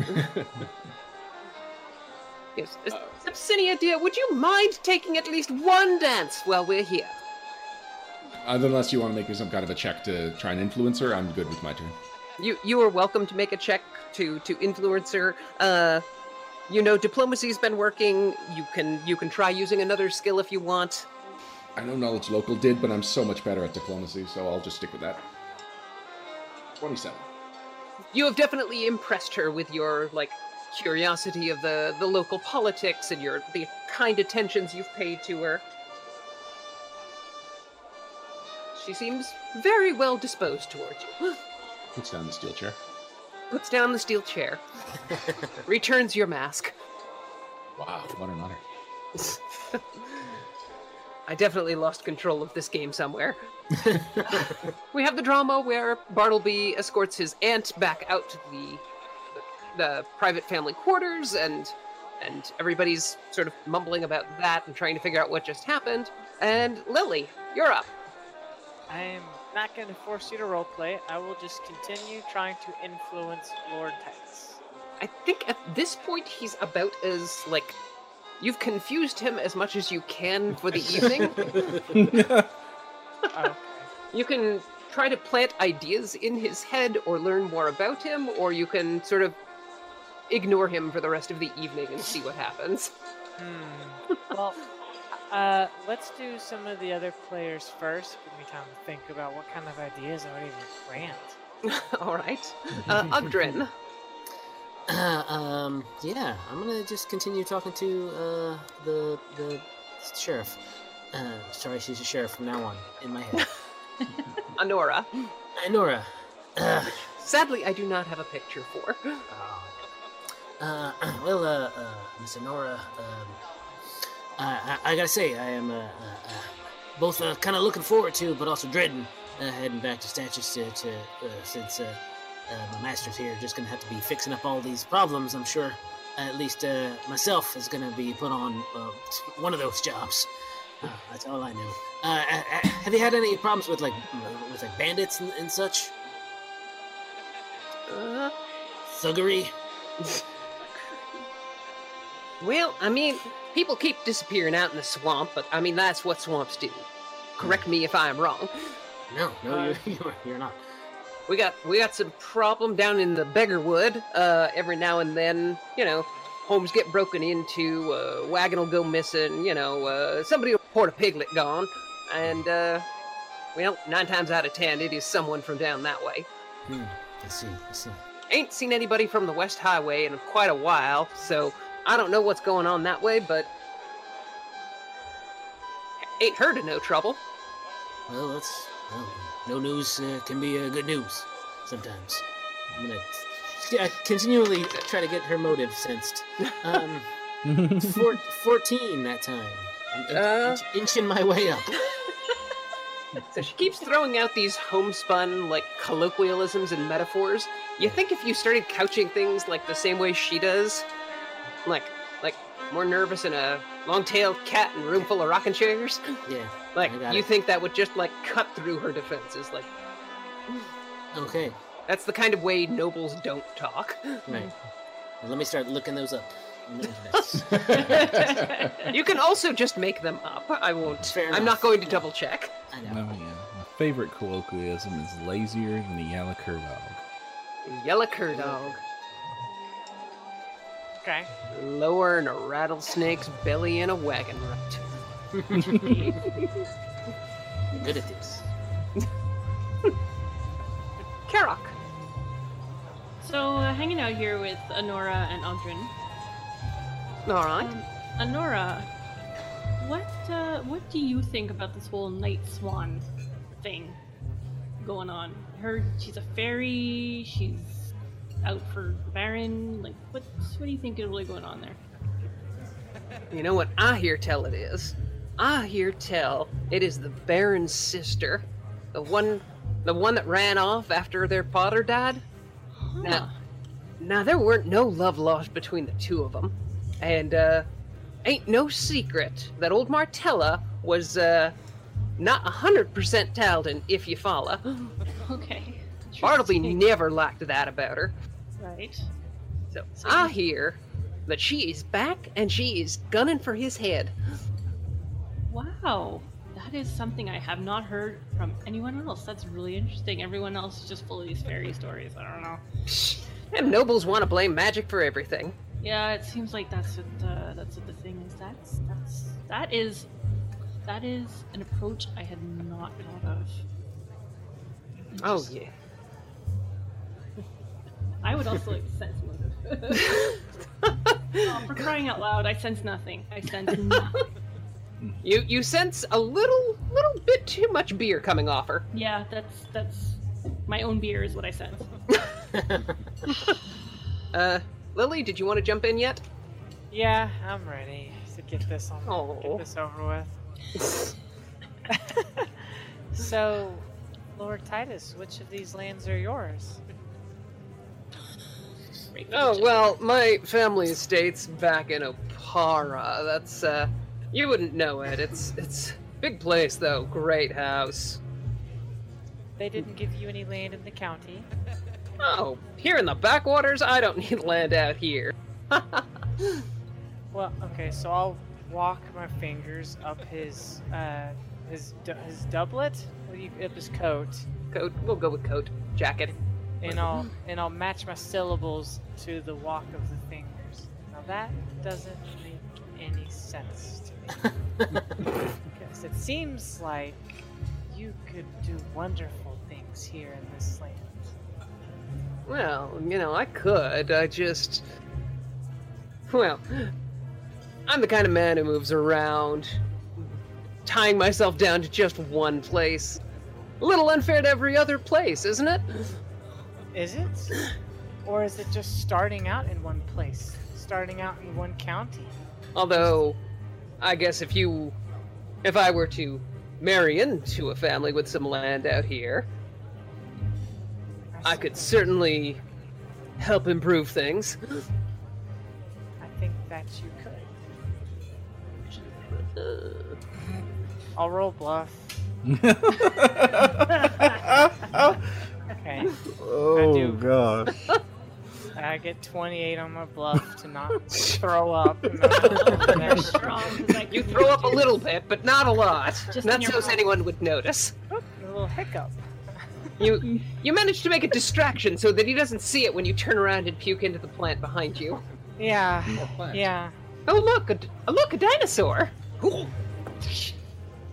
yes, uh, Sepsinia, dear, would you mind taking at least one dance while we're here? Uh, unless you want to make me some kind of a check to try and influence her, I'm good with my turn. You you are welcome to make a check to to influence her. Uh, you know, diplomacy's been working. You can you can try using another skill if you want. I know Knowledge Local did, but I'm so much better at diplomacy, so I'll just stick with that. 27. you have definitely impressed her with your like curiosity of the the local politics and your the kind attentions you've paid to her she seems very well disposed towards you Puts down the steel chair. puts down the steel chair returns your mask Wow, what an honor. i definitely lost control of this game somewhere we have the drama where bartleby escorts his aunt back out to the the private family quarters and and everybody's sort of mumbling about that and trying to figure out what just happened and lily you're up I'm not going to force you to roleplay. I will just continue trying to influence Lord Titus. i think at this point he's about as like you've confused him as much as you can for the evening Okay. you can try to plant ideas in his head or learn more about him or you can sort of ignore him for the rest of the evening and see what happens Hmm. Well, uh, let's do some of the other players first. Give me time to think about what kind of ideas I would even grant. all right uh, Oggdren. Uh, um, yeah, I'm gonna just continue talking to uh, the the sheriff. Uh, sorry, she's a sheriff from now on in my head. honora Uh, Nora. Uh, sadly i do not have a picture for oh, uh, well, uh, uh, Miss Nora, um, I, I, I gotta say, I am uh, uh, uh, both uh, kind of looking forward to, but also dreading uh, heading back to Statues to, to uh, since uh, my master's here. Just gonna have to be fixing up all these problems. I'm sure. At least uh, myself is gonna be put on uh, one of those jobs. Uh, that's all I know. Uh, have you had any problems with like with like bandits and, and such? uh, Thuggery? Well, I mean, people keep disappearing out in the swamp, but I mean, that's what swamps do. Correct me if I'm wrong. No, no, you're you're not. We got we got some problem down in the Beggarwood. Uh, every now and then, you know, homes get broken into, uh, wagon will go missing. You know, uh, somebody will report a piglet gone, and uh, well, nine times out of ten, it is someone from down that way. Hmm. I see. I see. Ain't seen anybody from the West Highway in quite a while, so I don't know what's going on that way, but ain't heard of no trouble. Well, that's well, no news uh, can be uh, good news sometimes. I'm gonna yeah, continually try to get her motive sensed. Um, four, 14 that time. I'm inch- Uh. inch- inching my way up. So she keeps throwing out these homespun, like, colloquialisms and metaphors. You think if you started couching things like the same way she does, like, like, more nervous in a long-tailed cat in a room full of rocking chairs, Yeah. Like, you it. think that would just, like, cut through her defenses. Like, Okay. that's the kind of way nobles don't talk. Right. Let me start looking those up on the internet. You can also just make them up. I won't. Fair I'm enough. not going to double check. I Oh yeah. My favorite colloquialism is lazier than a yellow cur dog. Yellow cur dog. Okay. Lower than a rattlesnake's belly in a wagon rut. I'm good at this. Karrock. So, uh, hanging out here with Honora and Oggdren. All right. Um, Honora, what uh, what do you think about this whole night swan thing going on? Heard she's a fairy. She's out for the Baron. Like, what what do you think is really going on there? You know what I hear tell it is? I hear tell it is the Baron's sister, the one, the one that ran off after their father died. Now, now there weren't no love lost between the two of them, and uh, ain't no secret that old Martella was uh, not a hundred percent Taldan, if you follow. Okay. Bartleby never liked that about her. Right. So So I hear that she is back and she is gunning for his head. Wow. That is something I have not heard from anyone else. That's really interesting. Everyone else is just full of these fairy stories. I don't know. And nobles want to blame magic for everything. Yeah, it seems like that's what uh, that's what the thing is. That's that's that is that is an approach I had not thought of. Oh yeah. I would also like to sense motive. oh, for crying out loud, I sense nothing. I sense nothing. You you sense a little little bit too much beer coming off her. Yeah, that's that's my own beer is what I sense. Uh, Lily, did you want to jump in yet? Yeah, I'm ready to get this on. Oh. Get this over with. so, Lord Titus, which of these lands are yours? Oh well, my family estate's back in Oppara. That's uh, you wouldn't know it. It's it's big place though. Great house. They didn't give you any land in the county. Oh, here in the backwaters, I don't need land out here. Well, okay, so I'll walk my fingers up his uh his his doublet, what do you up his coat, Coat. We'll go with coat, jacket. and I'll and I'll match my syllables to the walk of the fingers. Now that doesn't make any sense. Because it seems like you could do wonderful things here in this land. Well, you know, I could. I just. Well, I'm the kind of man who moves around, tying myself down to just one place. A little unfair to every other place, isn't it? Is it? Or is it just starting out in one place? Starting out in one county? Although, I guess if you. If I were to marry into a family with some land out here, I could certainly help improve things. I think that you could. Uh, I'll roll bluff. Okay. Oh do. god. I get 28 on my bluff to not throw up. in the Very next strong. 'Cause I You throw up a little bit, but not a lot. Just not so as anyone would notice. a little hiccup. You you manage to make a distraction so that he doesn't see it when you turn around and puke into the plant behind you. Yeah, More yeah. Oh look, a, a look, a dinosaur.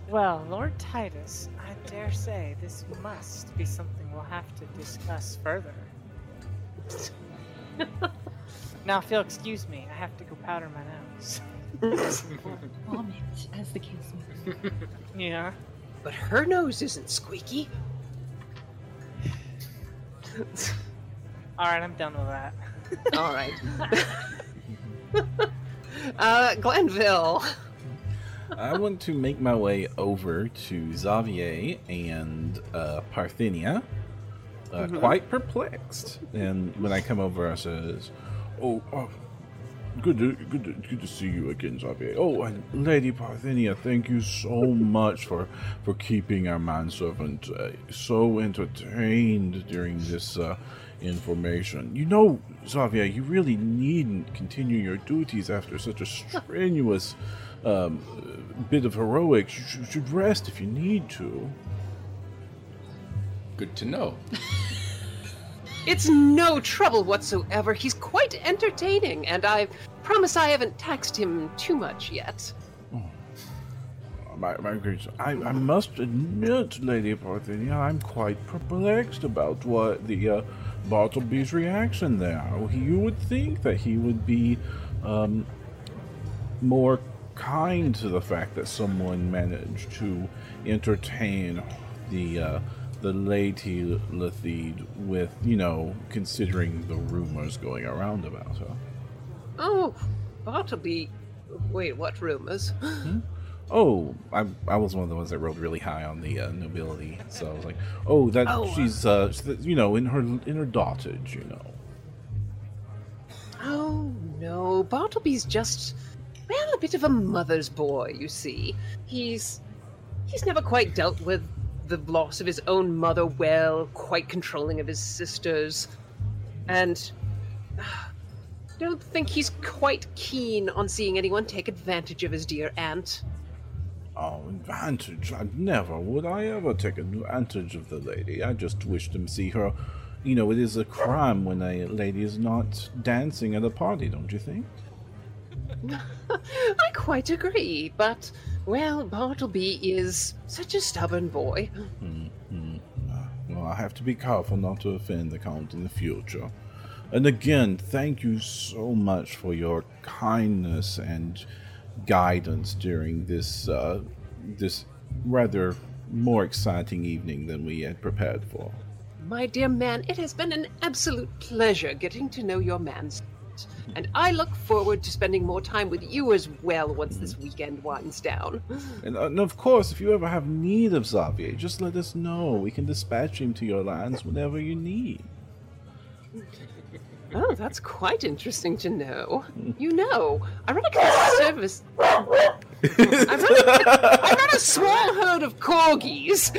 Well, Lord Titus, I dare say this must be something we'll have to discuss further. now, if you'll excuse me, I have to go powder my nose. Vomit, as the case may be. Yeah. But her nose isn't squeaky. Alright, I'm done with that. All right. uh, Glanville. I want to make my way over to Xavier and uh, Parthenia, uh, Mhm. quite perplexed. And when I come over, I says, Oh, uh, good to, good to, good to see you again, Xavier. Oh, and Lady Parthenia, thank you so much for, for keeping our manservant uh, so entertained during this uh, information. You know, Xavier, you really needn't continue your duties after such a strenuous um, bit of heroics. You should, should rest if you need to. Good to know. It's no trouble whatsoever. He's quite entertaining, and I promise I haven't taxed him too much yet. My, my grace, I, I must admit, Lady Parthenia, I'm quite perplexed about what the uh, Bartleby's reaction there. You would think that he would be um, more kind to the fact that someone managed to entertain the uh, the Lady Lotheed with, you know, considering the rumors going around about her. Oh, Bartleby. Wait, what rumors? "Oh, I, I was one of the ones that rolled really high on the uh, nobility." So I was like, "Oh, that Oh, uh, she's uh, you know, in her in her dotage, you know." Oh, no. Bartleby's just, well, a bit of a mother's boy, you see. He's. He's never quite dealt with the loss of his own mother well, quite controlling of his sisters. And. Don't think he's quite keen on seeing anyone take advantage of his dear aunt. Oh, advantage. I never would I ever take advantage of the lady. I just wish to see her. You know, it is a crime when a lady is not dancing at a party, don't you think? I quite agree, but, well, Bartleby is such a stubborn boy. Hmm. Well, I have to be careful not to offend the Count in the future. And again, thank you so much for your kindness and guidance during this uh, this rather more exciting evening than we had prepared for. My dear man, it has been an absolute pleasure getting to know your And I look forward to spending more time with you as well once this weekend winds down. And, uh, and of course, if you ever have need of Xavier, just let us know. We can dispatch him to your lands whenever you need. Oh, that's quite interesting to know. You know, I run a service. I run a, I run a small herd of corgis.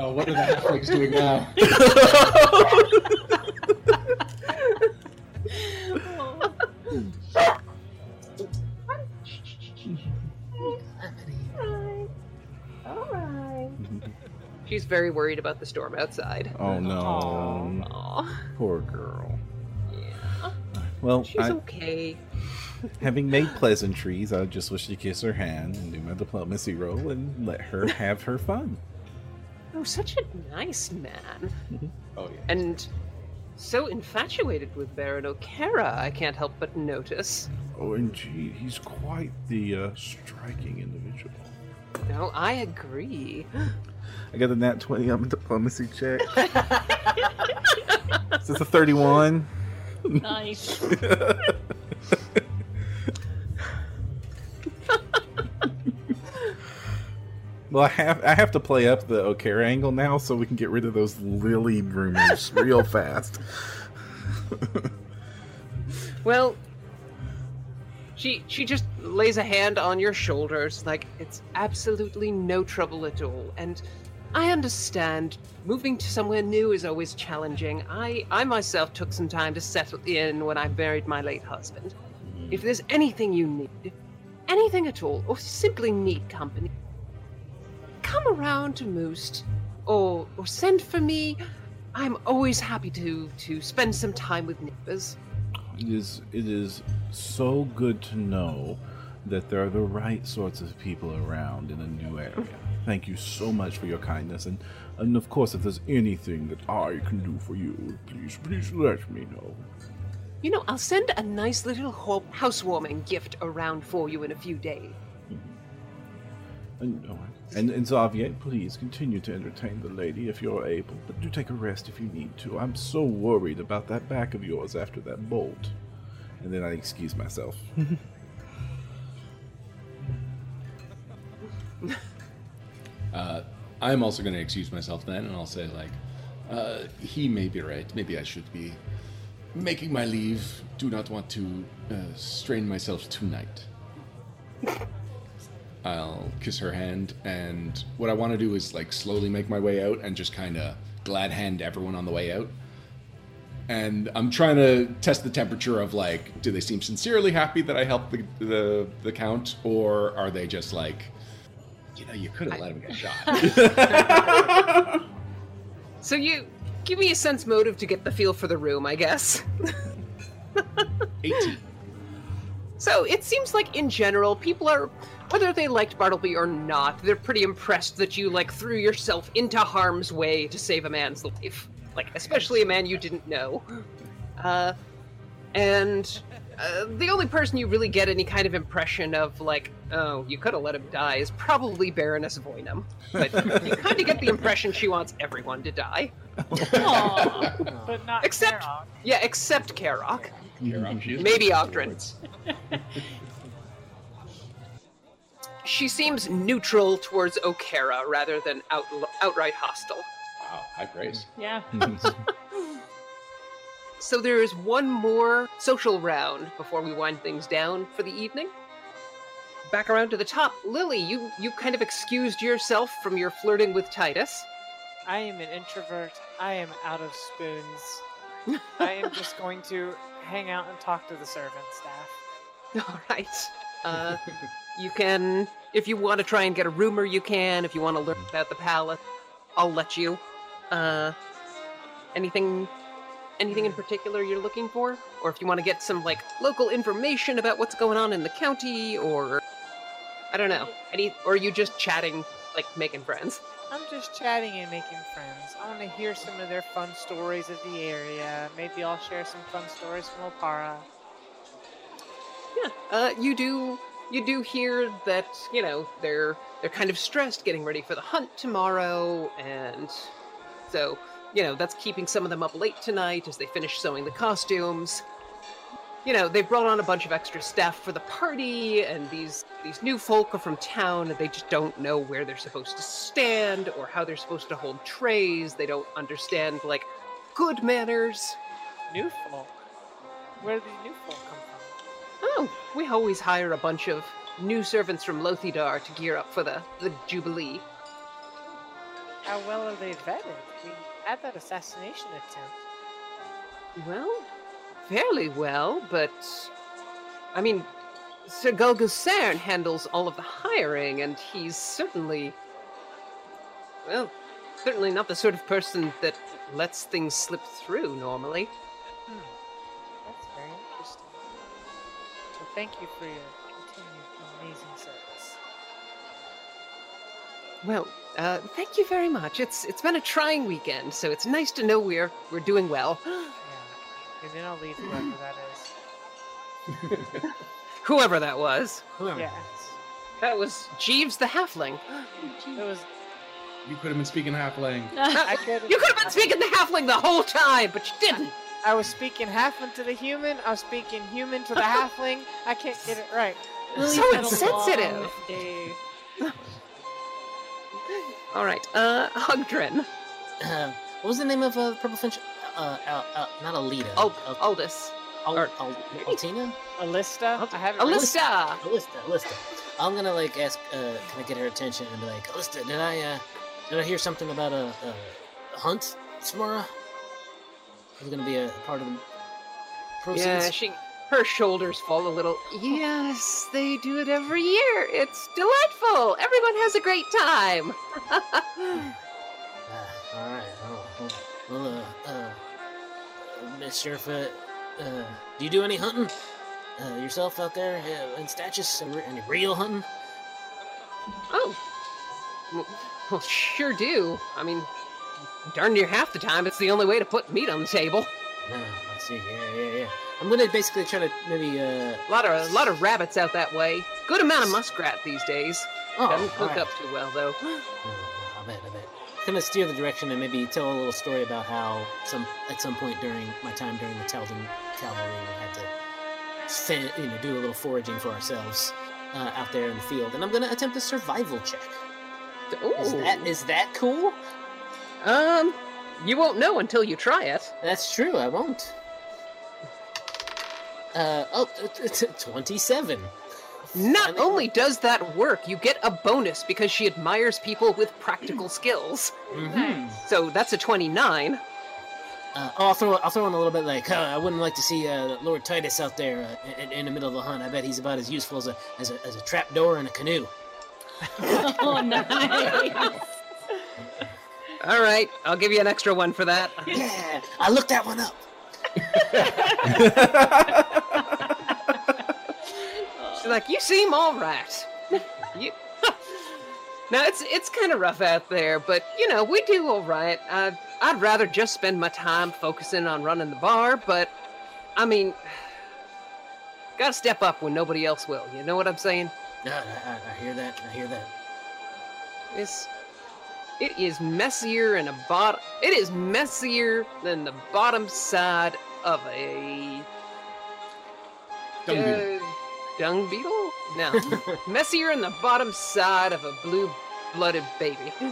Oh, what are the halflings doing now? She's very worried about the storm outside. Oh no, Aw, poor girl. yeah. Well, She's I, okay. having made pleasantries, I just wish to kiss her hand and do my diplomacy roll and let her have her fun. Oh, such a nice man. Oh yeah. And so infatuated with Baron O'Cara, I can't help but notice. Oh, indeed, he's quite the uh, striking individual. No, I agree. I got a nat 20 on my diplomacy check. Is this a 31? Nice. Well, I have I have to play up the O'Cara angle now so we can get rid of those Lily rumors real fast. Well, she she just lays a hand on your shoulders like it's absolutely no trouble at all. And I understand moving to somewhere new is always challenging. I I myself took some time to settle in when I buried my late husband. If there's anything you need, anything at all, or simply need company, come around to Moost or or send for me, I'm always happy to to spend some time with neighbors. It is it is so good to know that there are the right sorts of people around in a new area. Thank you so much for your kindness, and and of course, if there's anything that I can do for you, please please let me know. You know, I'll send a nice little ho- housewarming gift around for you in a few days. Mm-hmm. And, oh, and, and Xavier, please continue to entertain the lady if you're able, but do take a rest if you need to. I'm so worried about that back of yours after that bolt. And then I excuse myself. Uh, I'm also going to excuse myself then, and I'll say like, uh, he may be right. Maybe I should be making my leave. Do not want to uh, strain myself tonight. I'll kiss her hand, and what I want to do is like slowly make my way out and just kind of glad hand everyone on the way out. And I'm trying to test the temperature of like, do they seem sincerely happy that I helped the the, the count, or are they just like, you know, you could have let him get shot. So you give me a sense motive to get the feel for the room, I guess. 18. So it seems like in general, people are whether they liked Bartleby or not, they're pretty impressed that you like threw yourself into harm's way to save a man's life. Like especially a man you didn't know. Uh and uh, the only person you really get any kind of impression of like, oh, you could have let him die is probably Baroness Voynam. But you kind of get the impression she wants everyone to die. Aw. But not Except- Karrock. Yeah, except Karrock. Karrock, Maybe Oggdren. She seems neutral towards Okara rather than out, outright hostile. Wow, high praise. yeah. So there is one more social round before we wind things down for the evening. Back around to the top, Lily, you you kind of excused yourself from your flirting with Titus. I am an introvert. I am out of spoons. I am just going to hang out and talk to the servant staff. All right. Uh, you can, if you want to try and get a rumor, you can. If you want to learn about the palace, I'll let you. Uh, anything, anything in particular you're looking for, or if you want to get some like local information about what's going on in the county, or I don't know, any, or are you just chatting, like making friends? I'm just chatting and making friends. I want to hear some of their fun stories of the area. Maybe I'll share some fun stories from Oppara. Yeah. Uh, you do you do hear that you know they're they're kind of stressed getting ready for the hunt tomorrow, and so you know that's keeping some of them up late tonight as they finish sewing the costumes. You know they've brought on a bunch of extra staff for the party, and these these new folk are from town, and they just don't know where they're supposed to stand or how they're supposed to hold trays. They don't understand like good manners. New folk. Where are these new folk we always hire a bunch of new servants from Lothidar to gear up for the, the Jubilee. How well are they vetted? We had that assassination attempt. Well, fairly well, but I mean, Sir Gulgusern handles all of the hiring, and he's certainly, well, certainly not the sort of person that lets things slip through normally. Thank you for your continued amazing service. Well, uh, thank you very much. It's it's been a trying weekend, so it's nice to know we're we're doing well. Yeah. And then I'll leave whoever that is. Whoever that was, Whoever. Yes. that was Jeeves the Halfling. It was. You could have been speaking halfling. I could. You could have been speaking the halfling the whole time, but you didn't. I was speaking halfling to the human. I was speaking human to the halfling. I can't get it right. Lily's So had insensitive. long. All right, uh, Oggdren, Uh, what was the name of uh, Purple Finch? Uh, Al, Al, not Alita. Al- Al, Aldous, Al, or- Al, Altina? Alista. I have it. written- Alista. Alista, Alista. I'm gonna like ask, uh, can I get her attention and be like, Alista, did I, uh, did I hear something about a, a, a hunt tomorrow? Is it gonna be a part of the proceeds? Yeah, she Her shoulders fall a little. Yes, they do it every year. It's delightful. Everyone has a great time. Uh, all right. Oh, oh. Well, uh, uh, Miss Sheriff, uh, uh, do you do any hunting uh, yourself out there uh, in Statchis? Any- Any real hunting? oh. Well, well, sure do. I mean, darn near half the time, it's the only way to put meat on the table. No, I see. Yeah, yeah, yeah. I'm gonna basically try to maybe. Uh, A lot of a lot of rabbits out that way. Good amount of muskrat these days. oh, Doesn't cook alright. up too well though. Oh, I bet, I bet. Kind of steer the direction and maybe tell a little story about how some at some point during my time during the Taldan cavalry we had to you know do a little foraging for ourselves uh, out there in the field, and I'm gonna attempt a survival check. Is that is that cool? Um, you won't know until you try it. That's true. I won't. Uh oh, t- t- 27. Not Finally- only does that work, you get a bonus because she admires people with practical skills. Mhm. So that's a 29. Uh, oh, I'll throw I'll throw in a little bit like uh, I wouldn't like to see uh, Lord Titus out there uh, in, in the middle of the hunt. I bet he's about as useful as a as a, as a trap door in a canoe. oh, nice. All right, I'll give you an extra one for that. Yeah, I looked that one up. She's like, you seem all right. you... now it's it's kind of rough out there, but you know we do all right. I'd I'd rather just spend my time focusing on running the bar, but I mean, gotta step up when nobody else will. You know what I'm saying? No, I, I, hear that. I hear that. It's it is messier and a bottom. It is messier than the bottom side of a Dung beetle. uh, dung beetle. No, messier than the bottom side of a blue-blooded baby.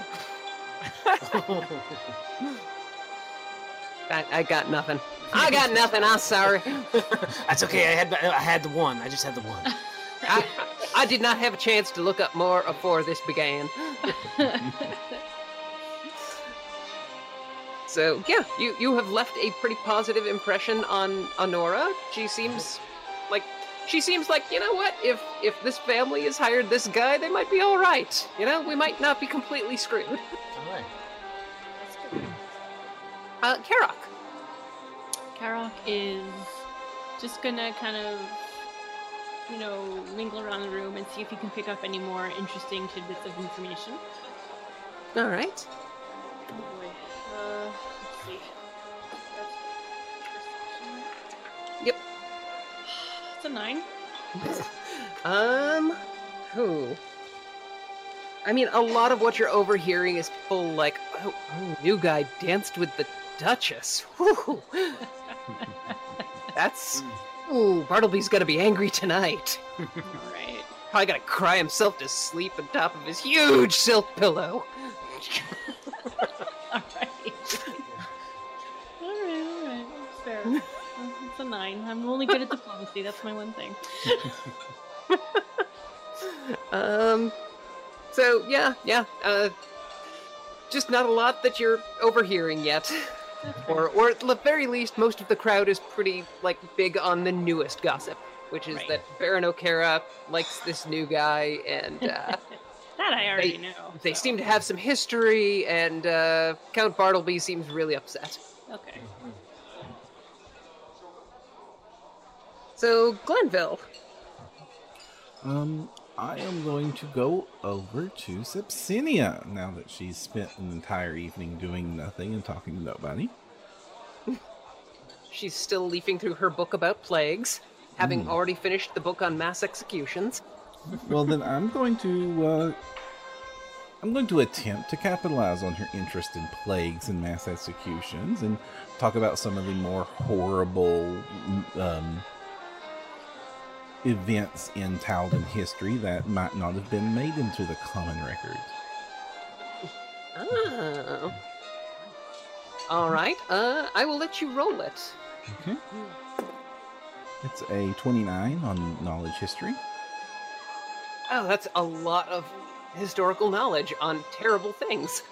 I, I got nothing. I got nothing. I'm sorry. That's okay. I had I had the one. I just had the one. I, I did not have a chance to look up more before this began. So yeah, you you have left a pretty positive impression on Honora. She seems like she seems like you know what? If if this family has hired this guy, they might be all right. You know, we might not be completely screwed. All right. Uh, Karrock. Karrock is just gonna kind of, you know, mingle around the room and see if he can pick up any more interesting tidbits of information. All right. See. Yep. It's a nine. Um, who? I mean, a lot of what you're overhearing is full like, oh, oh new guy danced with the Duchess. Whew. That's. Ooh, Bartleby's gonna be angry tonight. Alright. Probably gonna cry himself to sleep on top of his huge silk pillow. nine. I'm only good at diplomacy. That's my one thing. Um, so yeah, yeah. Uh, just not a lot that you're overhearing yet. Or, or at the very least, most of the crowd is pretty like big on the newest gossip, which is Right. that Baron O'Kara likes this new guy, and uh, That I already They- know. they so- seem to have some history. And uh, Count Bartleby seems really upset. Okay. So Glanville, Um, I am going to go over to Sepsinia now that she's spent an entire evening doing nothing and talking to nobody. she's still leafing through her book about plagues, having Hmm. already finished the book on mass executions. Well, then I'm going to uh, I'm going to attempt to capitalize on her interest in plagues and mass executions and talk about some of the more horrible um, events in Taldan history that might not have been made into the common record. Oh. All right. Uh, I will let you roll it. Okay. It's a 29 on knowledge history. Oh, that's a lot of historical knowledge on terrible things.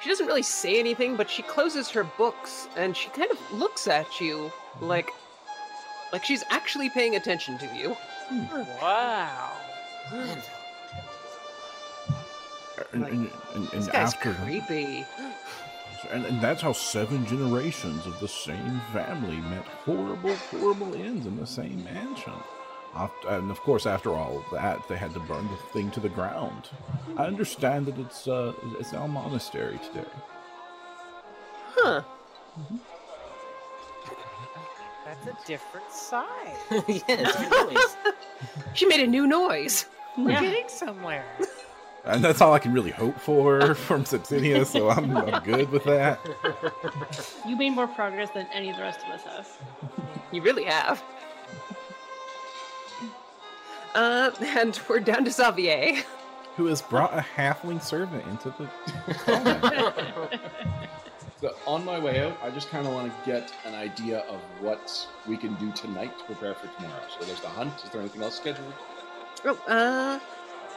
She doesn't really say anything, but she closes her books and she kind of looks at you like, Like she's actually paying attention to you. Wow. Man, And, Like, and, and, This guy's after creepy. and, and that's how seven generations of the same family met horrible, horrible ends in the same mansion. And of course, after all of that, they had to burn the thing to the ground. I understand that it's uh, it's now a monastery today. Huh. That's a different side. yes. She made a new noise. We're Yeah. getting somewhere. And that's all I can really hope for from Sepsinia, so I'm, I'm good with that. You made more progress than any of the rest of us have. You really have. Uh, and we're down to Xavier. Who has brought a halfling servant into the. So on my way out, I just kind of want to get an idea of what we can do tonight to prepare for tomorrow. So there's the hunt. Is there anything else scheduled? Oh, uh,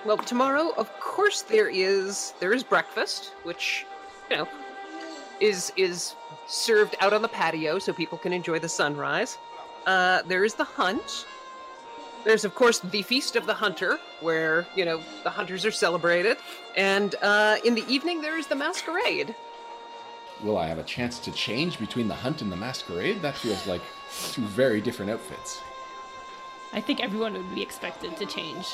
well, tomorrow, of course, there is there is breakfast, which you know is is served out on the patio so people can enjoy the sunrise. Uh, there is the hunt. There's of course the feast of the hunter, where you know the hunters are celebrated, and uh, in the evening there is the masquerade. Will I have a chance to change between the hunt and the masquerade? That feels like two very different outfits. I think everyone would be expected to change.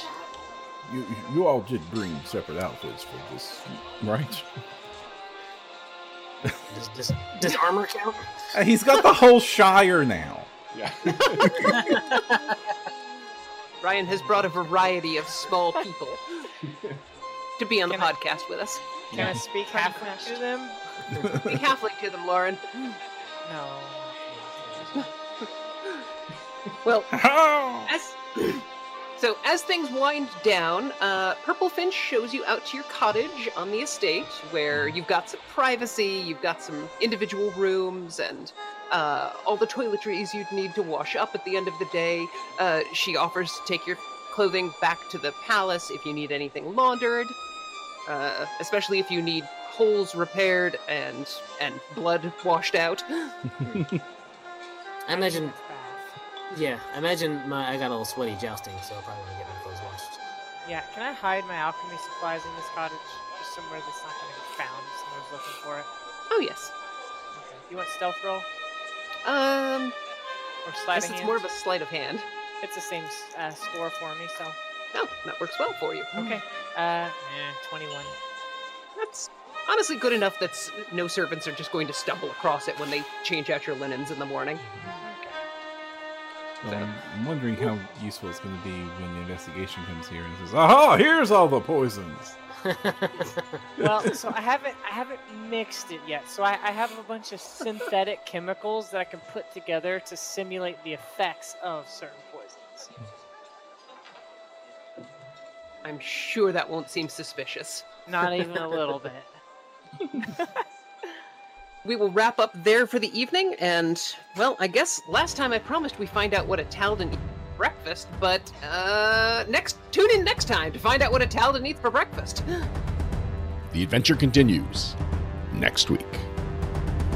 You, you all did bring separate outfits for this, right? Does, does, does armor count? Uh, He's got the whole Shire now. Yeah. Ryan has brought a variety of small people to be on the Can I- podcast with us. Can I speak half crashed. to them? Be halfling to them, Loren. No. Well, as so as things wind down, uh, Purple Finch shows you out to your cottage on the estate, where you've got some privacy, you've got some individual rooms, and uh, all the toiletries you'd need to wash up at the end of the day. Uh, she offers to take your clothing back to the palace if you need anything laundered, uh, especially if you need holes repaired and and blood washed out. I imagine. Yeah, I imagine my I got a little sweaty jousting, so I'll probably want to get my clothes washed. Yeah, can I hide my alchemy supplies in this cottage? Just somewhere that's not going to be found if someone's looking for it. Oh yes. Okay. You want stealth roll? Um, Or I sleight guess of it's hand? more of a sleight of hand. It's the same uh, score for me, so. Oh, that works well for you. Okay. Uh, eh, 21. That's honestly good enough that no servants are just going to stumble across it when they change out your linens in the morning. Well, I'm, I'm wondering how useful it's going to be when the investigation comes here and says, "Aha! Here's all the poisons." well, so I haven't I haven't mixed it yet. So I, I have a bunch of synthetic chemicals that I can put together to simulate the effects of certain poisons. I'm sure that won't seem suspicious. Not even a little bit. We will wrap up there for the evening, and well, I guess last time I promised we find out what a Taldan eats for breakfast, but uh, next tune in next time to find out what a Taldan eats for breakfast. The adventure continues next week.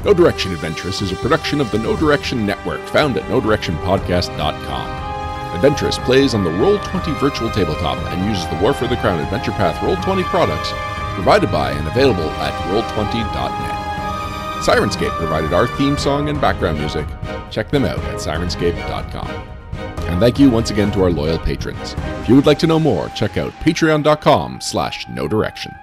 Know Direction Adventurous is a production of the Know Direction Network, found at KnowDirectionPodcast.com. Adventurous plays on the Roll20 virtual tabletop and uses the War for the Crown Adventure Path Roll20 products provided by and available at Roll20.net. Syrinscape provided our theme song and background music. Check them out at Syrinscape.com. And thank you once again to our loyal patrons. If you would like to know more, check out patreon.com slash know direction.